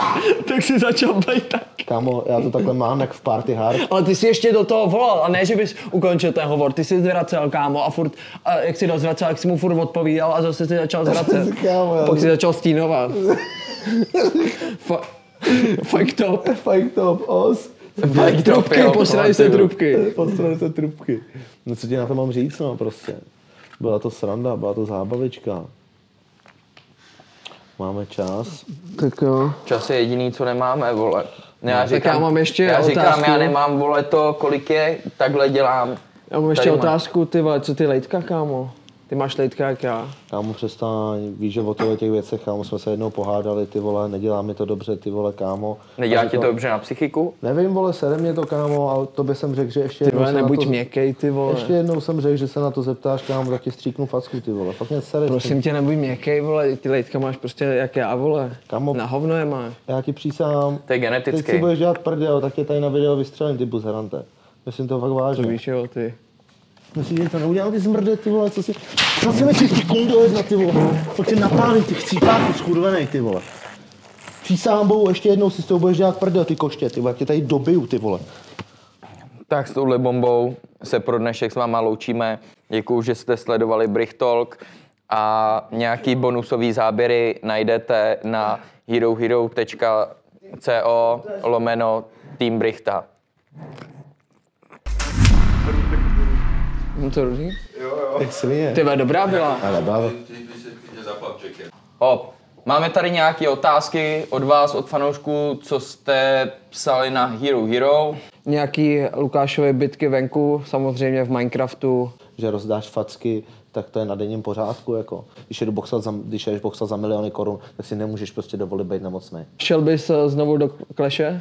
tak si začal být tak. Kámo, já to takhle mám, jak v Party Hard. Ale ty si ještě do toho volal a ne, že bys ukončil ten hovor, ty jsi zvracel, kámo, a furt, a jak si dozvracel, jak si mu furt odpovídal a zase si začal zvracet. Kámo, já Pak si začal stínovat. Fa- Fakt to. Fake top, os. Fake top, Trubky, jo, posrali se pamatuju. trubky. Podstrali se trubky. No co ti na to mám říct, no prostě. Byla to sranda, byla to zábavička. Máme čas. Tak jo. Čas je jediný, co nemáme, vole. Já No, tak já mám ještě já říkám, otázku. já nemám, vole, to, kolik je, takhle dělám. Já mám ještě Tady má- otázku, ty vole, co ty lejtka, kámo? Ty máš lejtka jak já. Kámo, přestaň, víš, že o těchto těch věcech, kámo, jsme se jednou pohádali, ty vole, nedělá mi to dobře, ty vole, kámo. Nedělá ti to dobře na psychiku? Nevím, vole, sere mě to, kámo, ale to by jsem řekl, že ještě Ty jednou vole, nebuď to... měkkej, ty vole. Ještě jednou jsem řekl, že se na to zeptáš, kámo, tak ti stříknu facku, ty vole. Fakt mě sere. Prosím tě, nebuď měkkej, vole, ty lejtka máš prostě jak já, vole. Kamo- Na hovno je máš. Já ti přísám, To je teď si budeš dělat prdel, tak tě tady na video vystřelím, ty buzerante. Myslím to fakt To vážně. víš, jo, ty. Myslíš, že to neudělal ty zmrde, ty vole, co si... Co si myslíš, ty kundo jedna, ty vole. Fakt tě napálím, ty chcípáku, skurvenej, ty vole. Přísahám bohu, ještě jednou si s tou budeš dělat prdel, ty koště, ty vole, jak tě tady dobiju, ty vole. Tak s touhle bombou se pro dnešek s váma loučíme. Děkuju, že jste sledovali Bricht Talk a nějaký bonusový záběry najdete na herohero.co lomeno Team Brichta. No to různý. Jak svině. Ty vole, dobrá byla. Ale bav. Hop. Máme tady nějaké otázky od vás, od fanoušků, co jste psali na Hero Hero. Nějaký Lukášové bitky venku, samozřejmě v Minecraftu. že rozdáš facky, tak to je na denním pořádku. Jako. Když, jedu boxovat za, když jdeš boxovat za miliony korun, tak si nemůžeš prostě dovolit být nemocný. Šel bys eh, znovu do kleše?